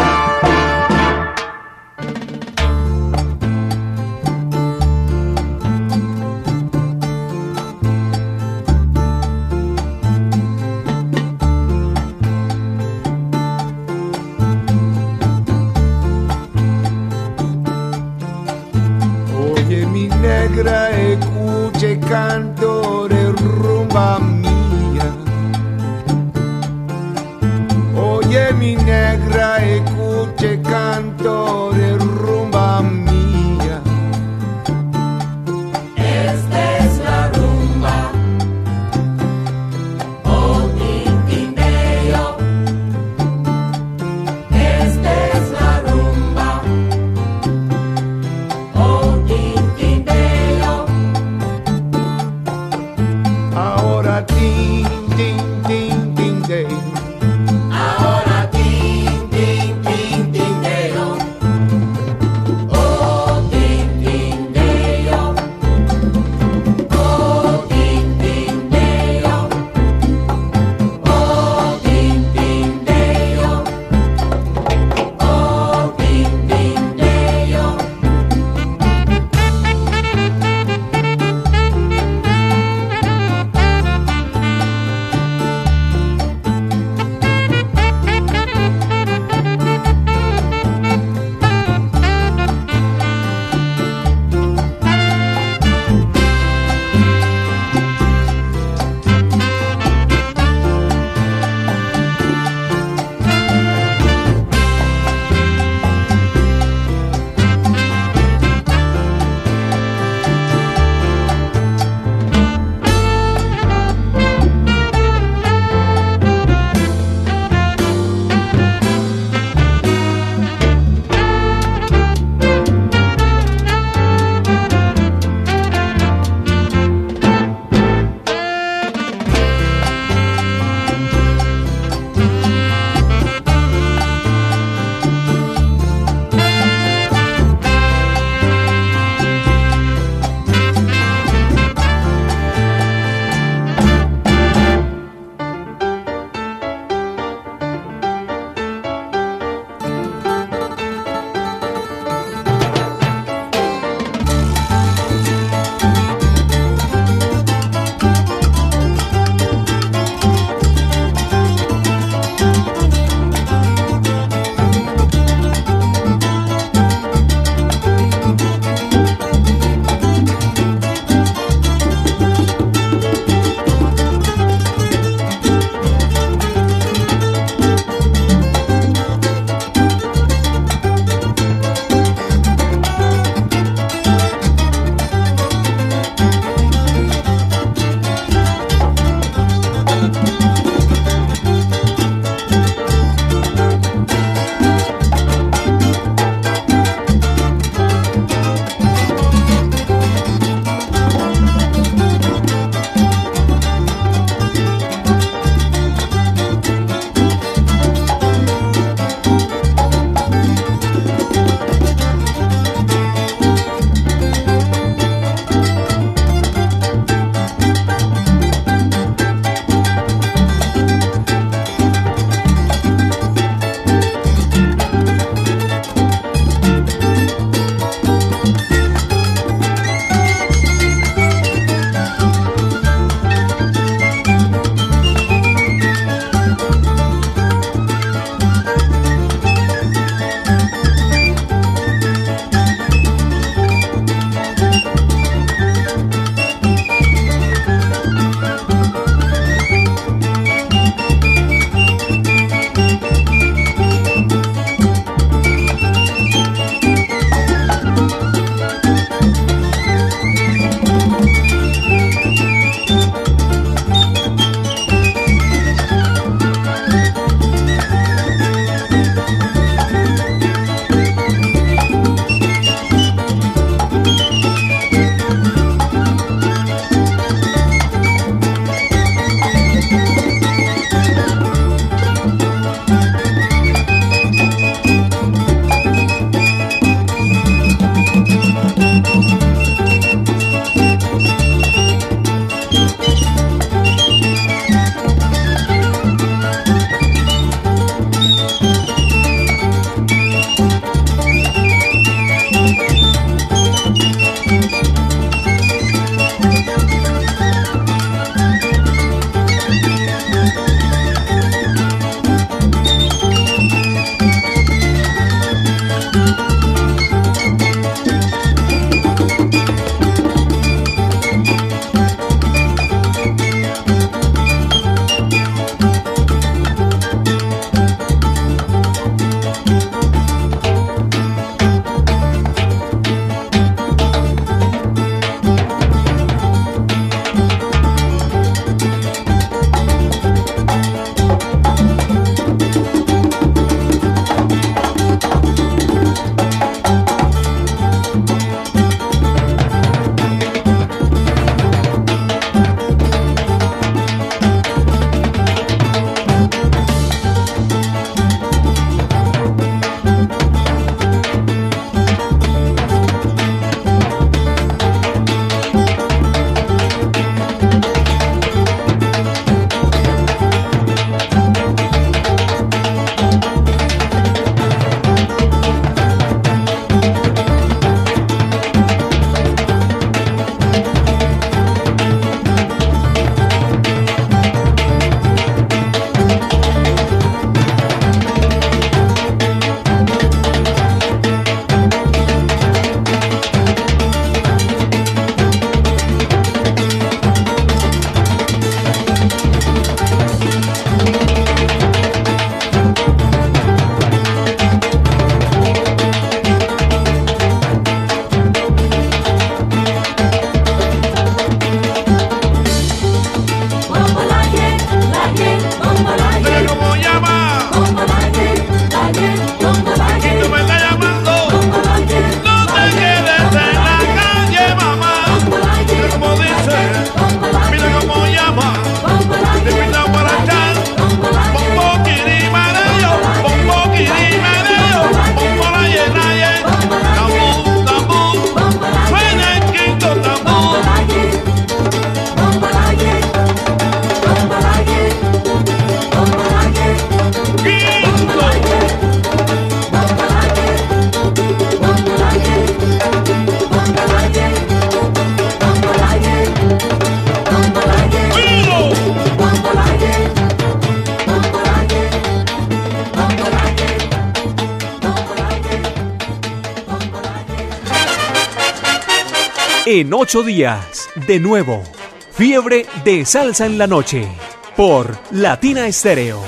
Ocho días, de nuevo, fiebre de salsa en la noche. Por Latina Estéreo.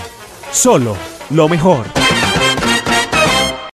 Solo lo mejor.